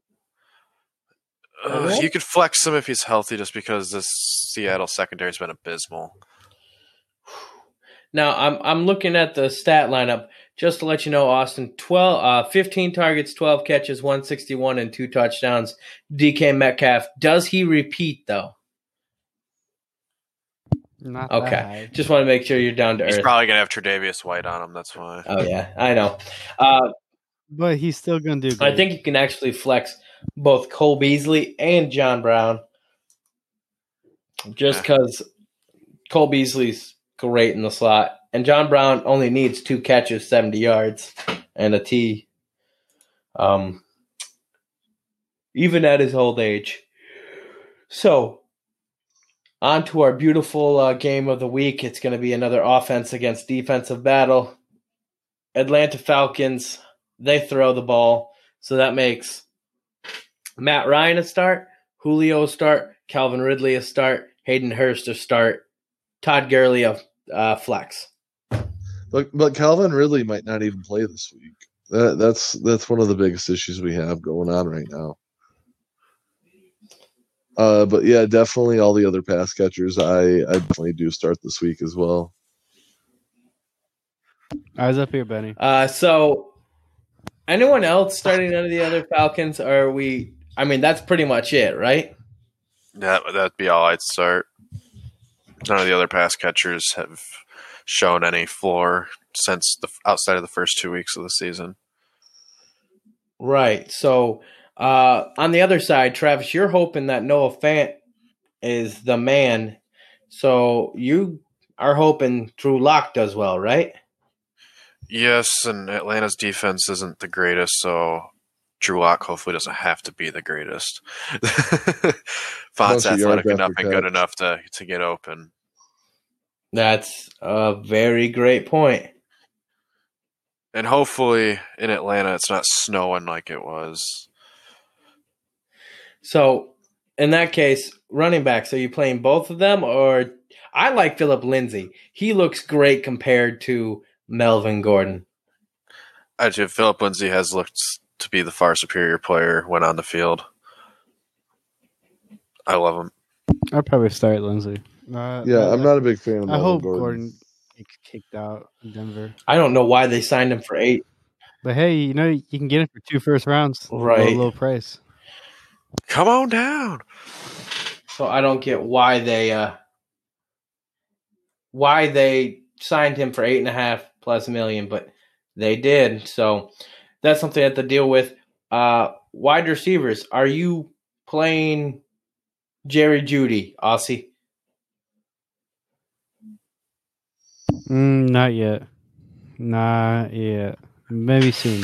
Uh, Okay. you could flex him if he's healthy, just because this Seattle secondary's been abysmal. Now I'm I'm looking at the stat lineup just to let you know, Austin. 12, uh, 15 targets, twelve catches, one sixty one, and two touchdowns. DK Metcalf. Does he repeat though? Not Okay. Just want to make sure you're down to earth. He's earth. probably gonna have Tre'Davious White on him. That's why. oh yeah, I know. Uh, But he's still gonna do. Good. I think you can actually flex both Cole Beasley and John Brown, just Yeah. because Cole Beasley's great in the slot, and John Brown only needs two catches, seventy yards, and a T. Um, even at his old age. So, on to our beautiful uh, game of the week. It's going to be another offense against defensive battle. Atlanta Falcons, they throw the ball. So that makes Matt Ryan a start, Julio a start, Calvin Ridley a start, Hayden Hurst a start, Todd Gurley a uh, flex. But but Calvin Ridley might not even play this week. That, that's that's one of the biggest issues we have going on right now. Uh, but yeah, definitely all the other pass catchers. I I definitely do start this week as well. Eyes up here, Benny. Uh, so, anyone else starting of the other Falcons? Or are we? I mean, that's pretty much it, right? That that'd be all I'd start. None of the other pass catchers have shown any floor since the outside of the first two weeks of the season. Right. So, uh, on the other side, Travis, you're hoping that Noah Fant is the man. So you are hoping Drew Lock does well, right? Yes, and Atlanta's defense isn't the greatest, so Drew Lock hopefully doesn't have to be the greatest. Fant's Bunch athletic enough after and good enough to to get open. That's a very great point. And hopefully in Atlanta it's not snowing like it was. So, in that case, running backs, are you playing both of them or I like Philip Lindsay. He looks great compared to Melvin Gordon. Actually, Philip Lindsay has looked to be the far superior player when on the field. I love him. I'd probably start Lindsay. Uh, Yeah, uh, I'm not a big fan of. I Melvin hope Gordon. Gordon gets kicked out in Denver. I don't know why they signed him for 8. But hey, you know you can get it for two first rounds, Right. Low, low price. Come on down. So I don't get why they uh why they signed him for eight and a half plus million, but they did. So that's something I have to deal with. Uh wide receivers, are you playing Jerry Jeudy, Aussie? Mm, not yet. Not yet. Maybe soon.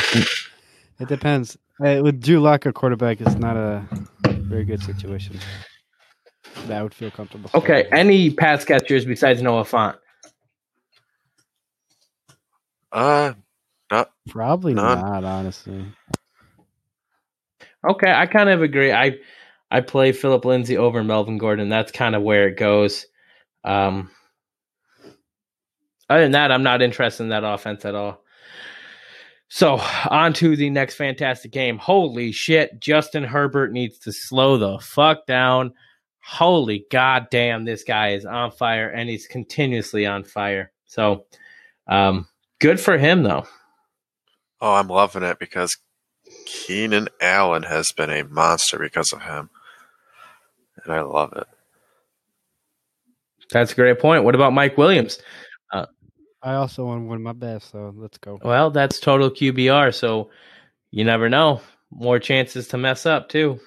it depends. Uh, with Drew Lock a quarterback, it's not a very good situation. That I would feel comfortable. Okay, any pass catchers besides Noah Fant? Uh not Probably None. not, honestly. Okay, I kind of agree. I I play Philip Lindsay over Melvin Gordon. That's kind of where it goes. Um, other than that, I'm not interested in that offense at all. So on to the next fantastic game. Holy shit, Justin Herbert needs to slow the fuck down. Holy goddamn, this guy is on fire and he's continuously on fire. So um, good for him though. oh, I'm loving it because Keenan Allen has been a monster because of him. And I love it. That's a great point. What about Mike Williams? I also want to win my best, so let's go. Well, that's total QBR, so you never know. More chances to mess up too.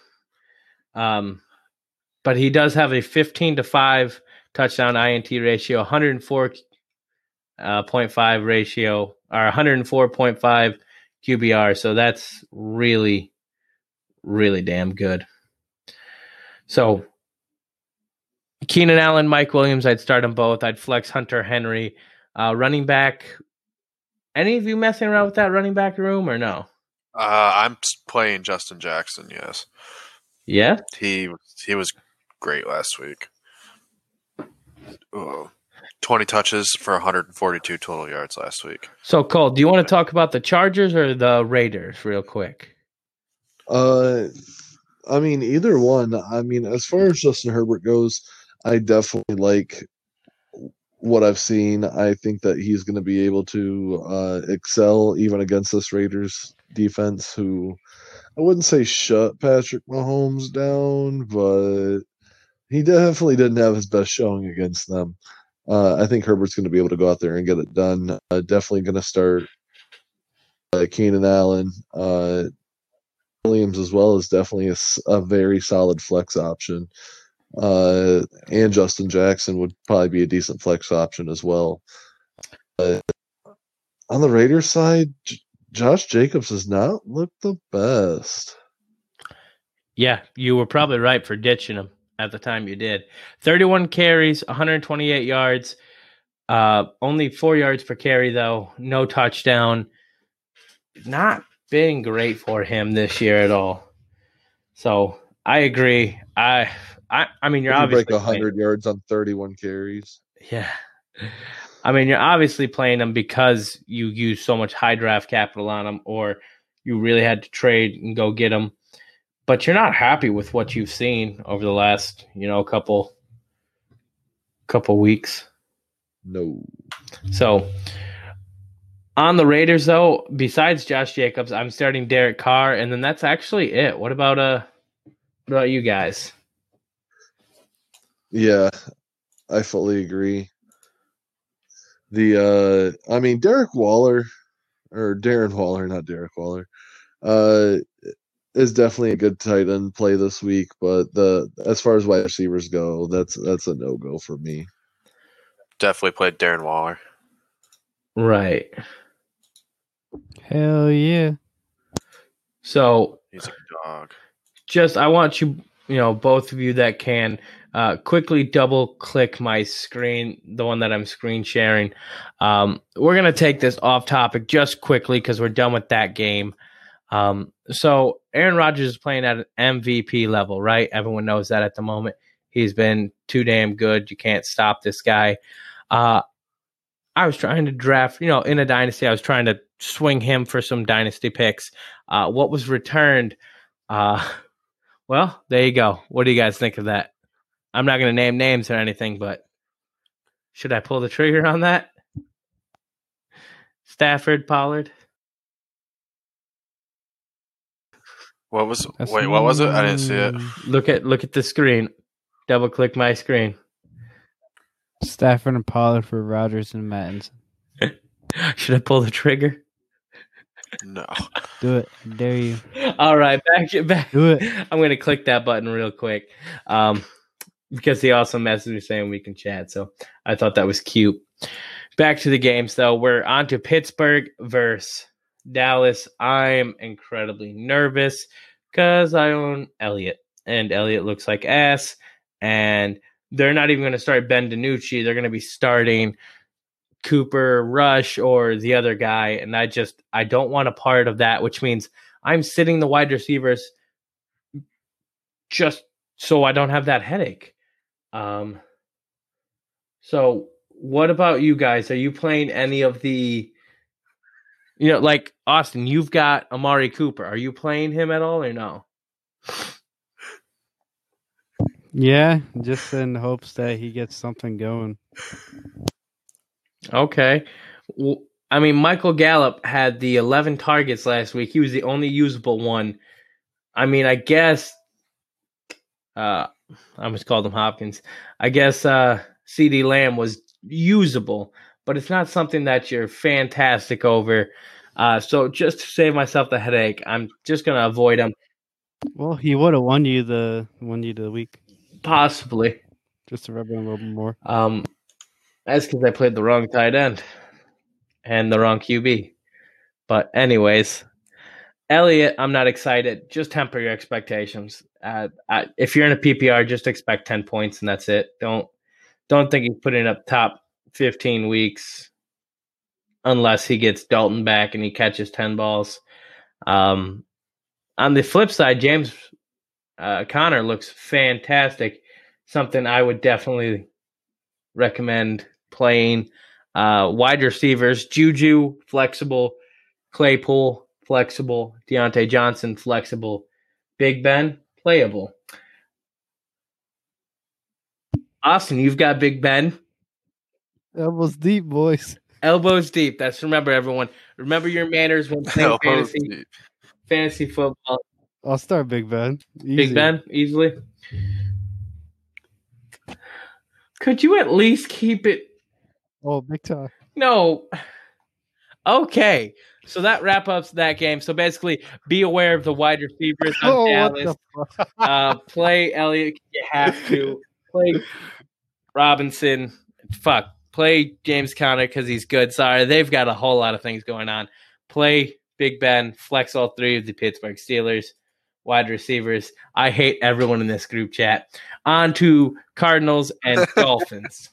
Um, but he does have a 15 to 5 touchdown INT ratio, 104.5 uh, 0.5 ratio, or 104.5 QBR. So that's really, really damn good. So Keenan Allen, Mike Williams, I'd start them both. I'd flex Hunter Henry. Uh, running back, any of you messing around with that running back room or no? Uh, I'm playing Justin Jackson, yes. Yeah. He he was great last week. Oh. 20 touches for 142 total yards last week. So, Cole, do you want to talk about the Chargers or the Raiders real quick? Uh, I mean, either one. I mean, as far as Justin Herbert goes, I definitely like what I've seen. I think that he's going to be able to uh, excel even against this Raiders defense, who I wouldn't say shut Patrick Mahomes down, but he definitely didn't have his best showing against them. Uh, I think Herbert's going to be able to go out there and get it done. Uh, definitely going to start uh, Keenan Allen. Uh, Williams as well is definitely a, a very solid flex option. Uh, and Justin Jackson would probably be a decent flex option as well. On the Raiders side, J- Josh Jacobs has not looked the best. Yeah, you were probably right for ditching him at the time you did. 31 carries, 128 yards, uh, only four yards per carry, though. No touchdown. Not been great for him this year at all. So I agree. I I, I mean, you're He obviously break hundred yards on thirty-one carries. Yeah. I mean, you're obviously playing him because you use so much high draft capital on him, or you really had to trade and go get him. But you're not happy with what you've seen over the last, you know, couple couple weeks. No, So on the Raiders, though, besides Josh Jacobs, I'm starting Derek Carr, and then that's actually it. What about uh, what about you guys? yeah, I fully agree. The uh, I mean, Derek Waller or Darren Waller, not Derek Waller, uh, is definitely a good tight end play this week. But the as far as wide receivers go, that's that's a no go for me. Definitely played Darren Waller. Right. Hell yeah. So He's a dog. just I want you, you know, both of you that can uh, quickly double click my screen, the one that I'm screen sharing. Um, we're gonna take this off topic just quickly because we're done with that game. Um, so Aaron Rodgers is playing at an MVP level, right? Everyone knows that at the moment. He's been too damn good. You can't stop this guy. Uh, I was trying to draft, you know, in a dynasty. I was trying to swing him for some dynasty picks. Uh, what was returned? Uh, well, there you go. What do you guys think of that? I'm not going to name names or anything, but should I pull the trigger on that? Stafford, Pollard. What was That's- wait? What was it? I didn't see it. Look at look at the screen. Double click my screen. Stafford and Pollard for Rodgers and Mattison. Should I pull the trigger? No. Do it. I dare you. All right, back back. Do it. I'm going to click that button real quick, um, because he also messaged me saying we can chat. So I thought that was cute. Back to the games, though. We're on to Pittsburgh versus Dallas. I'm incredibly nervous because I own Elliott, and Elliott looks like ass. And they're not even going to start Ben DiNucci. They're going to be starting Cooper Rush or the other guy. And I just, I don't want a part of that, which means I'm sitting the wide receivers just so I don't have that headache. Um, so what about you guys? Are you playing any of the, you know, like Austin? You've got Amari Cooper. Are you playing him at all or no? Yeah, just in hopes that he gets something going. Okay. Well, I mean, Michael Gallup had the 11 targets last week. He was the only usable one. I mean, I guess, uh, I almost called him Hopkins. I guess uh, CeeDee Lamb was usable, but it's not something that you're fantastic over. Uh, so just to save myself the headache, I'm just going to avoid him, Well, he would have won you the won you the week possibly. just to rub it a little bit more. Um, that's because I played the wrong tight end and the wrong QB. But anyways, Elliott, I'm not excited. Just temper your expectations. Uh, I, if you're in a PPR, just expect ten points and that's it. Don't don't think he's putting up top 15 weeks unless he gets Dalton back and he catches 10 balls. Um, on the flip side, James uh, Conner looks fantastic. Something I would definitely recommend playing. Uh, wide receivers, Juju, flexible. Claypool, flexible. Diontae Johnson, flexible. Big Ben, playable. Austin, you've got Big Ben. Elbows deep, boys. Elbows deep. That's remember, everyone. Remember your manners when playing Elbows fantasy, deep. fantasy football. I'll start Big Ben. Easy. Big Ben, easily. Could you at least keep it Oh, big time. No. Okay. So that wrap ups that game. So basically, be aware of the wide receivers on Oh, Dallas. Uh, play Elliott. You have to play Robinson. Fuck. Play James Conner because he's good. Sorry, they've got a whole lot of things going on. Play Big Ben. Flex all three of the Pittsburgh Steelers wide receivers. I hate everyone in this group chat. On to Cardinals and Dolphins.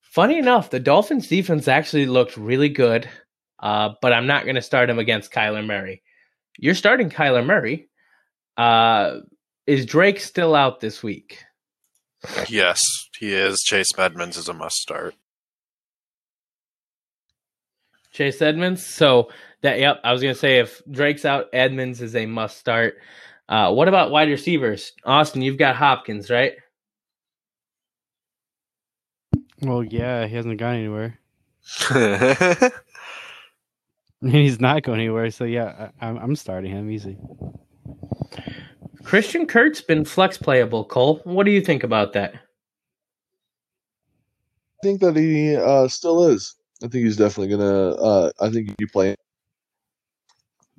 Funny enough, the Dolphins defense actually looked really good, uh, but I'm not going to start him against Kyler Murray. You're starting Kyler Murray. Uh, is Drake still out this week? Yes, he is. Chase Edmonds is a must start. Chase Edmonds. So that yep, I was gonna say if Drake's out, Edmonds is a must start. Uh, what about wide receivers? Austin, you've got Hopkins, right? Well, yeah, he hasn't gone anywhere. yeah, He's not going anywhere. So yeah, I, I'm I'm starting him easy. Christian Kirk's been flex playable. Cole, what do you think about that? I think that he uh, still is. I think he's definitely gonna. Uh, I think you play,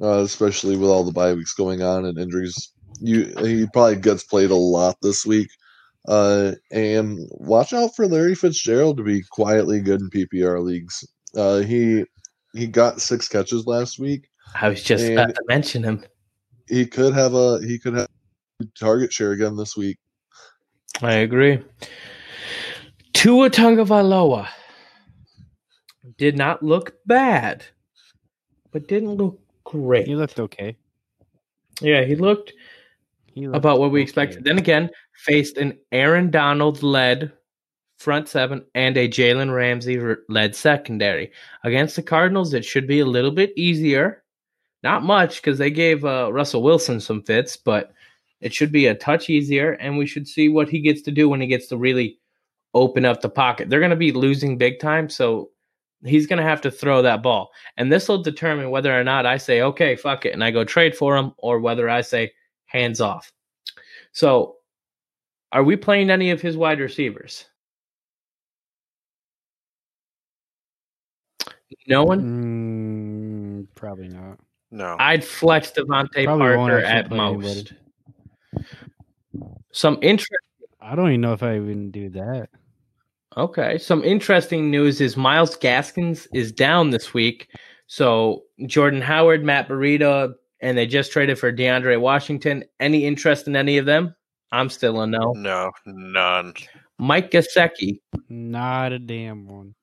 uh, especially with all the bye weeks going on and injuries. You he probably gets played a lot this week. Uh, and watch out for Larry Fitzgerald to be quietly good in PPR leagues. Uh, he he got six catches last week. I was just about to mention him. He could have a he could have target share again this week. I agree. Tua Tagovailoa did not look bad, but didn't look great. He looked okay. yeah, he looked He looked about what we okay. expected. Then again, faced an Aaron Donald led front seven and a Jalen Ramsey led secondary. Against the Cardinals, it should be a little bit easier. Not much because they gave uh, Russell Wilson some fits, but it should be a touch easier, and we should see what he gets to do when he gets to really open up the pocket. They're going to be losing big time, so he's going to have to throw that ball. And this will determine whether or not I say, okay, fuck it, and I go trade for him, or whether I say, hands off. So, are we playing any of his wide receivers? No one. Mm, probably not. no. I'd flex DeVante Probably won't Parker at most. anybody. Some interest. I don't even know if I even do that. Okay, some interesting news is Myles Gaskins is down this week. So Jordan Howard, Matt Breida, and they just traded for DeAndre Washington. Any interest in any of them? I'm still a no. no, none. Mike Gesicki. Not a damn one.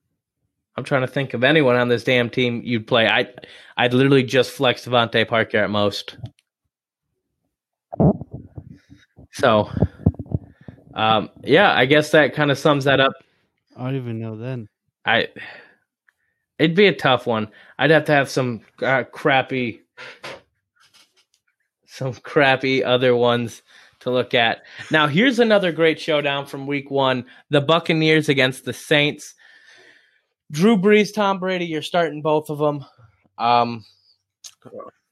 I'm trying to think of anyone on this damn team you'd play. I I'd literally just flex DeVante Parker at most. So, um, yeah, I guess that kind of sums that up. I don't even know then. I it'd be a tough one. I'd have to have some uh, crappy, some crappy other ones to look at. Now, here's another great showdown from Week One: the Buccaneers against the Saints. Drew Brees, Tom Brady. You're starting both of them. Um,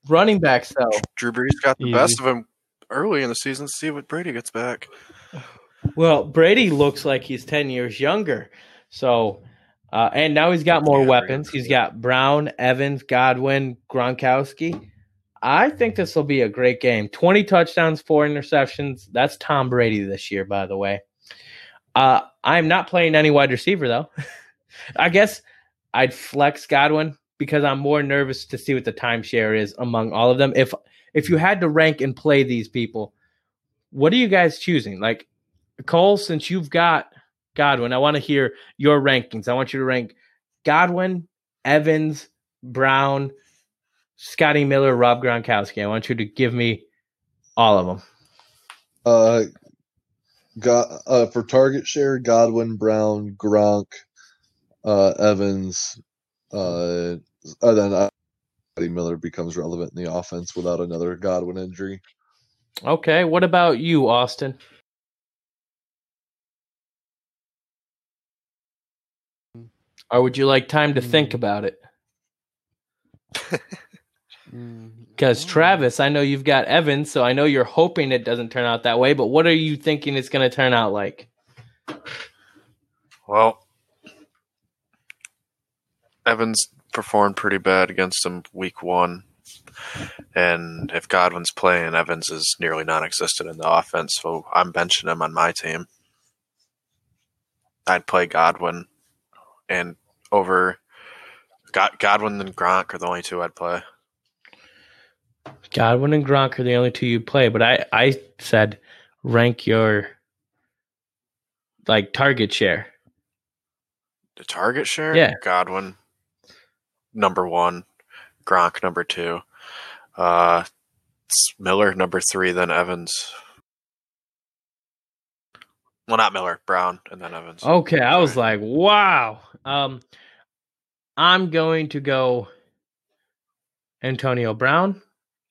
running backs though. Drew Brees got the Easy. best of him early in the season. See what Brady gets back. Well, Brady looks like he's 10 years younger. So, uh, and now he's got more Yeah, weapons. He's got Brown, Evans, Godwin, Gronkowski. I think this will be a great game. 20 touchdowns, four interceptions. That's Tom Brady this year, by the way. Uh, I'm not playing any wide receiver, though. I guess I'd flex Godwin because I'm more nervous to see what the timeshare is among all of them. If if you had to rank and play these people, what are you guys choosing? Like Cole, since you've got Godwin, I want to hear your rankings. I want you to rank Godwin, Evans, Brown, Scotty Miller, Rob Gronkowski. I want you to give me all of them. Uh, got uh, for target share, Godwin, Brown, Gronk, uh, Evans, uh, and then uh, Eddie Miller becomes relevant in the offense without another Godwin injury. Okay. What about you, Austin? Or would you like time to think Hmm. about it? Mm, Because. Travis, I know you've got Evans, so I know you're hoping it doesn't turn out that way. But what are you thinking it's going to turn out like? Well, Evans performed pretty bad against him week one. And if Godwin's playing, Evans is nearly non existent in the offense, so I'm benching him on my team. I'd play Godwin and over God, Godwin and Gronk are the only two I'd play. Godwin and Gronk are the only two you play, but I I said rank your like target share. The target share? Yeah. Godwin, number one. Gronk, number two. Uh, Miller, number three, then Evans. Well, not Miller, Brown, and then Evans. Okay, I was like, wow. Um, I'm going to go Antonio Brown,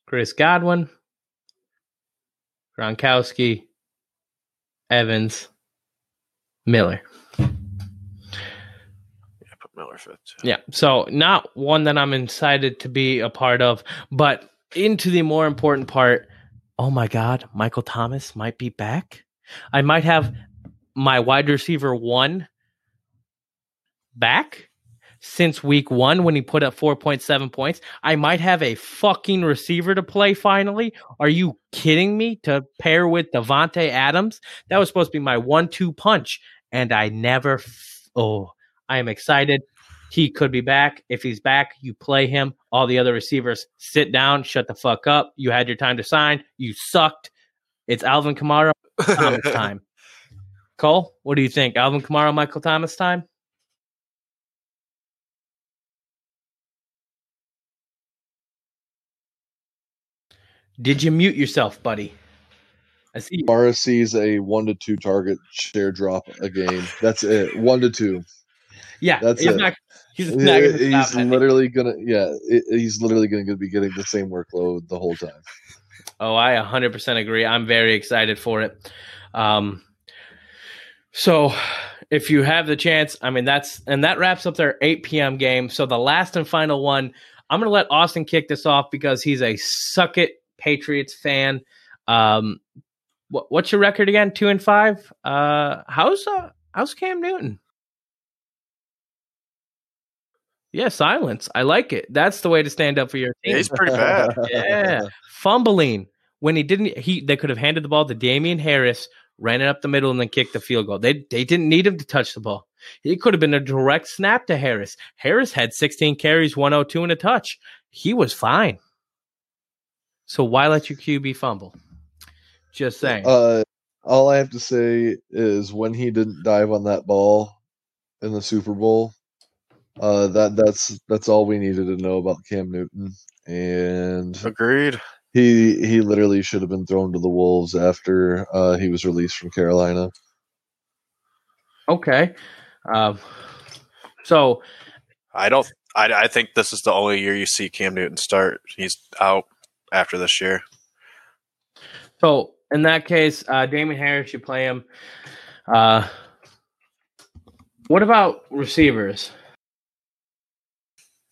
Chris Godwin, Gronkowski, Evans, Miller. Yeah, put Miller fifth. Yeah. So not one that I'm excited to be a part of, but into the more important part. Oh my God, Michael Thomas might be back. I might have my wide receiver one back since week one when he put up 4.7 points. I might have a fucking receiver to play finally. Are you kidding me? To pair with Davante Adams? That was supposed to be my one two punch, and I never. F- oh, I am excited. He could be back. If he's back, you play him. All the other receivers sit down, shut the fuck up. You had your time to sign. You sucked. It's Alvin Kamara Thomas time. Cole, what do you think? Alvin Kamara, Michael Thomas time? Did you mute yourself, buddy? I see. You. Mara sees a one to two target share drop a game. That's it. One to two. Yeah, That's he's it. not. He's not to he's stop. Literally gonna yeah. he's literally gonna be getting the same workload the whole time. Oh, I 100% agree. I'm very excited for it. Um, so, if you have the chance, I mean, that's and that wraps up their 8 p.m. game. So, the last and final one, I'm going to let Austin kick this off because he's a suck it Patriots fan. Um, what, what's your record again? Two and five. Uh, how's uh, how's Cam Newton? Yeah, silence. I like it. That's the way to stand up for your team. He's pretty bad. Yeah, fumbling when he didn't. He they could have handed the ball to Damien Harris, ran it up the middle, and then kicked the field goal. They they didn't need him to touch the ball. It could have been a direct snap to Harris. Harris had 16 carries, 102 and a touch. He was fine. So why let your QB fumble? Just saying. Uh, all I have to say is when he didn't dive on that ball in the Super Bowl, uh, that that's that's all we needed to know about Cam Newton, and Agreed. he he literally should have been thrown to the wolves after uh, he was released from Carolina. okay. Um, so I don't. I, I think this is the only year you see Cam Newton start. He's out after this year. So in that case, uh, Damon Harris, you play him. Uh, what about receivers?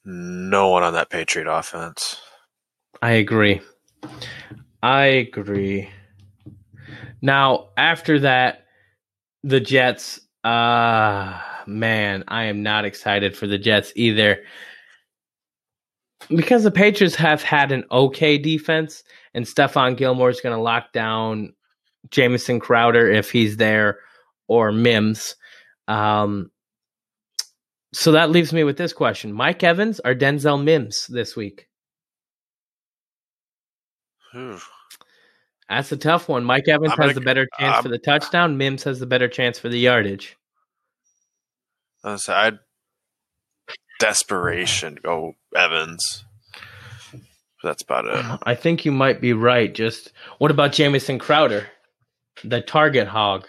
No one on that Patriot offense. I agree. I agree. Now after that, the Jets. Uh man, I am not excited for the Jets either. Because the Patriots have had an okay defense, and Stephon Gilmore is going to lock down Jamison Crowder if he's there, or Mims. Um, so that leaves me with this question: Mike Evans or Denzel Mims this week? Whew. That's a tough one. Mike Evans has the better chance I'm- for the touchdown. Mims has the better chance for the yardage. I'd desperation oh Evans. That's about it. I think you might be right. Just what about Jamison Crowder, the target hog?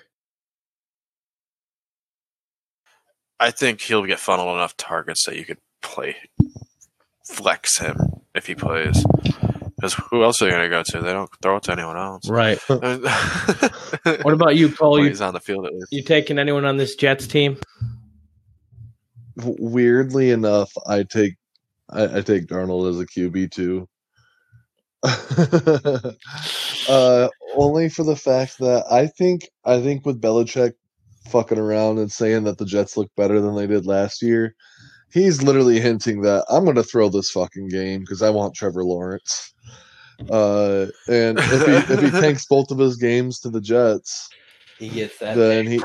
I think he'll get funneled enough targets that you could play flex him if he plays. Because who else are they going to go to? They don't throw it to anyone else. Right. what about you, Cole? He's on the field at least. You taking anyone on this Jets team? Weirdly enough, I take I, I take Darnold as a QB too. uh, only for the fact that I think I think with Belichick fucking around and saying that the Jets look better than they did last year, he's literally hinting that I'm going to throw this fucking game because I want Trevor Lawrence. Uh, and if he if he tanks both of his games to the Jets, He gets that. then he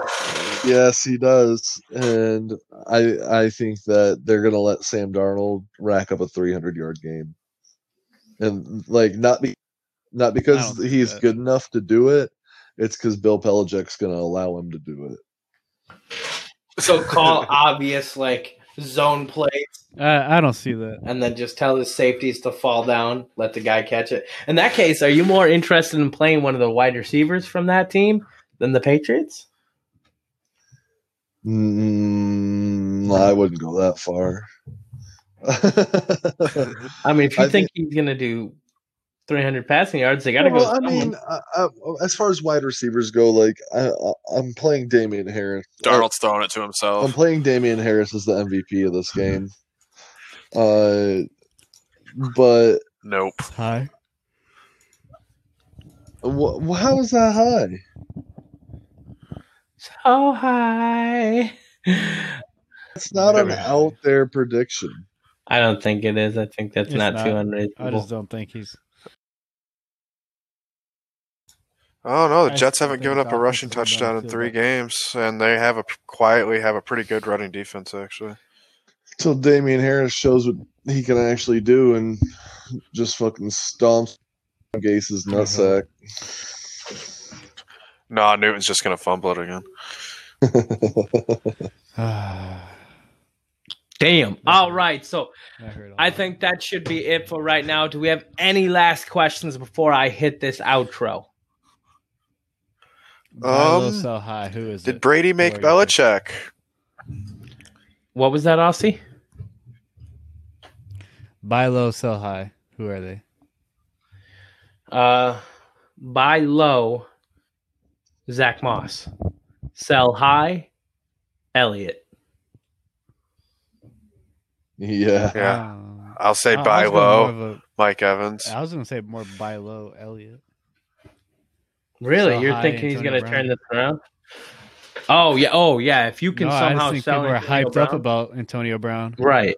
yes he does and i i think that they're gonna let sam darnold rack up a 300 yard game and like not be not because he's that. good enough to do it it's because bill Belichick's gonna allow him to do it so call obvious like zone plays I, I don't see that. and then just tell his safeties to fall down, let the guy catch it. In that case, are you more interested in playing one of the wide receivers from that team than the Patriots? Mm, i wouldn't go that far I mean, if you I think, he's going to do 300 passing yards, they got to well, go. I mean, I, I, as far as wide receivers go, like I, I, I'm playing Damien Harris. Darnold's throwing it to himself. I'm playing Damien Harris as the MVP of this game. Uh, but Nope. Hi. wh- how is that high? So hi. It's not an out there prediction. I don't think it is. I think that's not, not. too I just don't think he's. Oh no, the I Jets haven't given up a rushing touchdown in three too, games, and they have a quietly have a pretty good running defense actually. Till Damien Harris shows what he can actually do and just fucking stomps Gase's mm-hmm. nutsack. No, Newton's just gonna fumble it again. I Damn. All right. So heard all I think that should be it for right now. Do we have any last questions before I hit this outro? Buy low, Um, sell high. Who is Did it? Brady make Who are Belichick? What was that, Aussie? Buy low, sell high. Who are they? Uh, buy low, Zack Moss. Sell high, Elliott. yeah. Yeah, Um, I'll say I- I buy was low, more of Mike Evans. I was going to say more buy low, Elliott. Really? Sell You're thinking he's going to turn this around? Oh yeah. Oh yeah. If you can no, I somehow just think sell people are Antonio hyped up about Antonio Brown. right.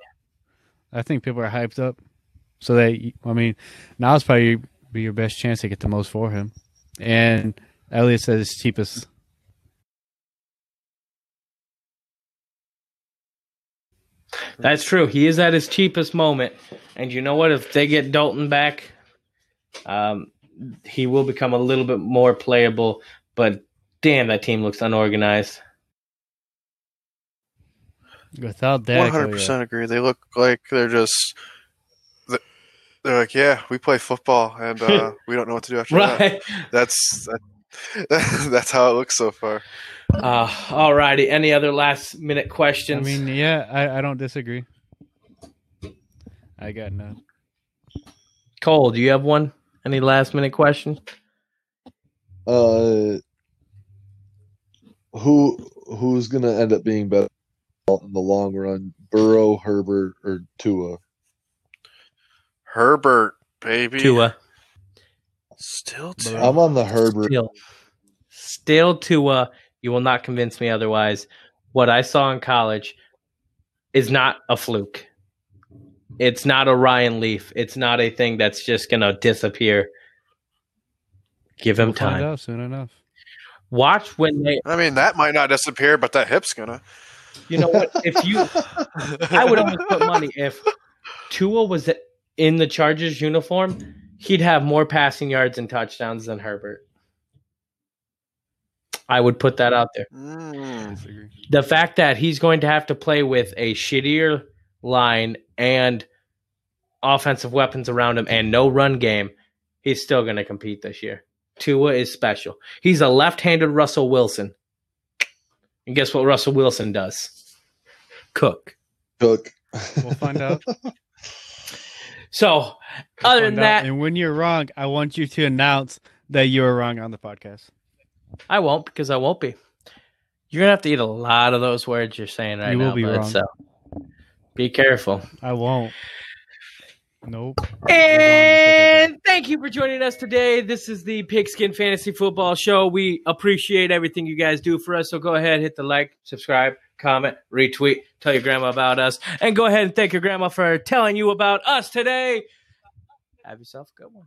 I think people are hyped up. So they, I mean, now is probably be your best chance to get the most for him. And Elliott says it's cheapest. That's true. He is at his cheapest moment, and you know what? If they get Dalton back, um, he will become a little bit more playable. But damn, that team looks unorganized. Without One Dak, hundred percent agree. They look like they're just. They're like, yeah, we play football, and uh, we don't know what to do after that. Right. That's that, that's how it looks so far. Uh, all righty. Any other last minute questions? I mean, yeah, I, I don't disagree. I got none. Cole, do you have one? Any last minute questions? Uh, who who's gonna end up being better in the long run? Burrow, Herbert, or Tua? Herbert, baby, Tua. Still Bro. two. I'm on the Herbert. Still, still Tua. Uh, you will not convince me otherwise. What I saw in college is not a fluke. It's not a Ryan Leaf. It's not a thing that's just going to disappear. Give him We'll find time. out soon enough. Watch when they. I mean, that might not disappear, but that hip's gonna. You know what? If you, I would almost put money if Tua was in the Chargers uniform, he'd have more passing yards and touchdowns than Herbert. I would put that out there. Mm. The fact that he's going to have to play with a shittier line and offensive weapons around him and no run game, he's still going to compete this year. Tua is special. He's a left-handed Russell Wilson. And guess what Russell Wilson does? Cook. Cook. We'll find out. So, other than that, and when you're wrong, I want you to announce that you were wrong on the podcast. I won't because I won't be. You're gonna have to eat a lot of those words you're saying right You now. will be bud, wrong. So be careful. I won't. Nope. And thank you for joining us today. This is the Pigskin Fantasy Football Show. We appreciate everything you guys do for us. So go ahead, hit the like, subscribe, comment, retweet, tell your grandma about us, and go ahead and thank your grandma for telling you about us today. Have yourself a good one.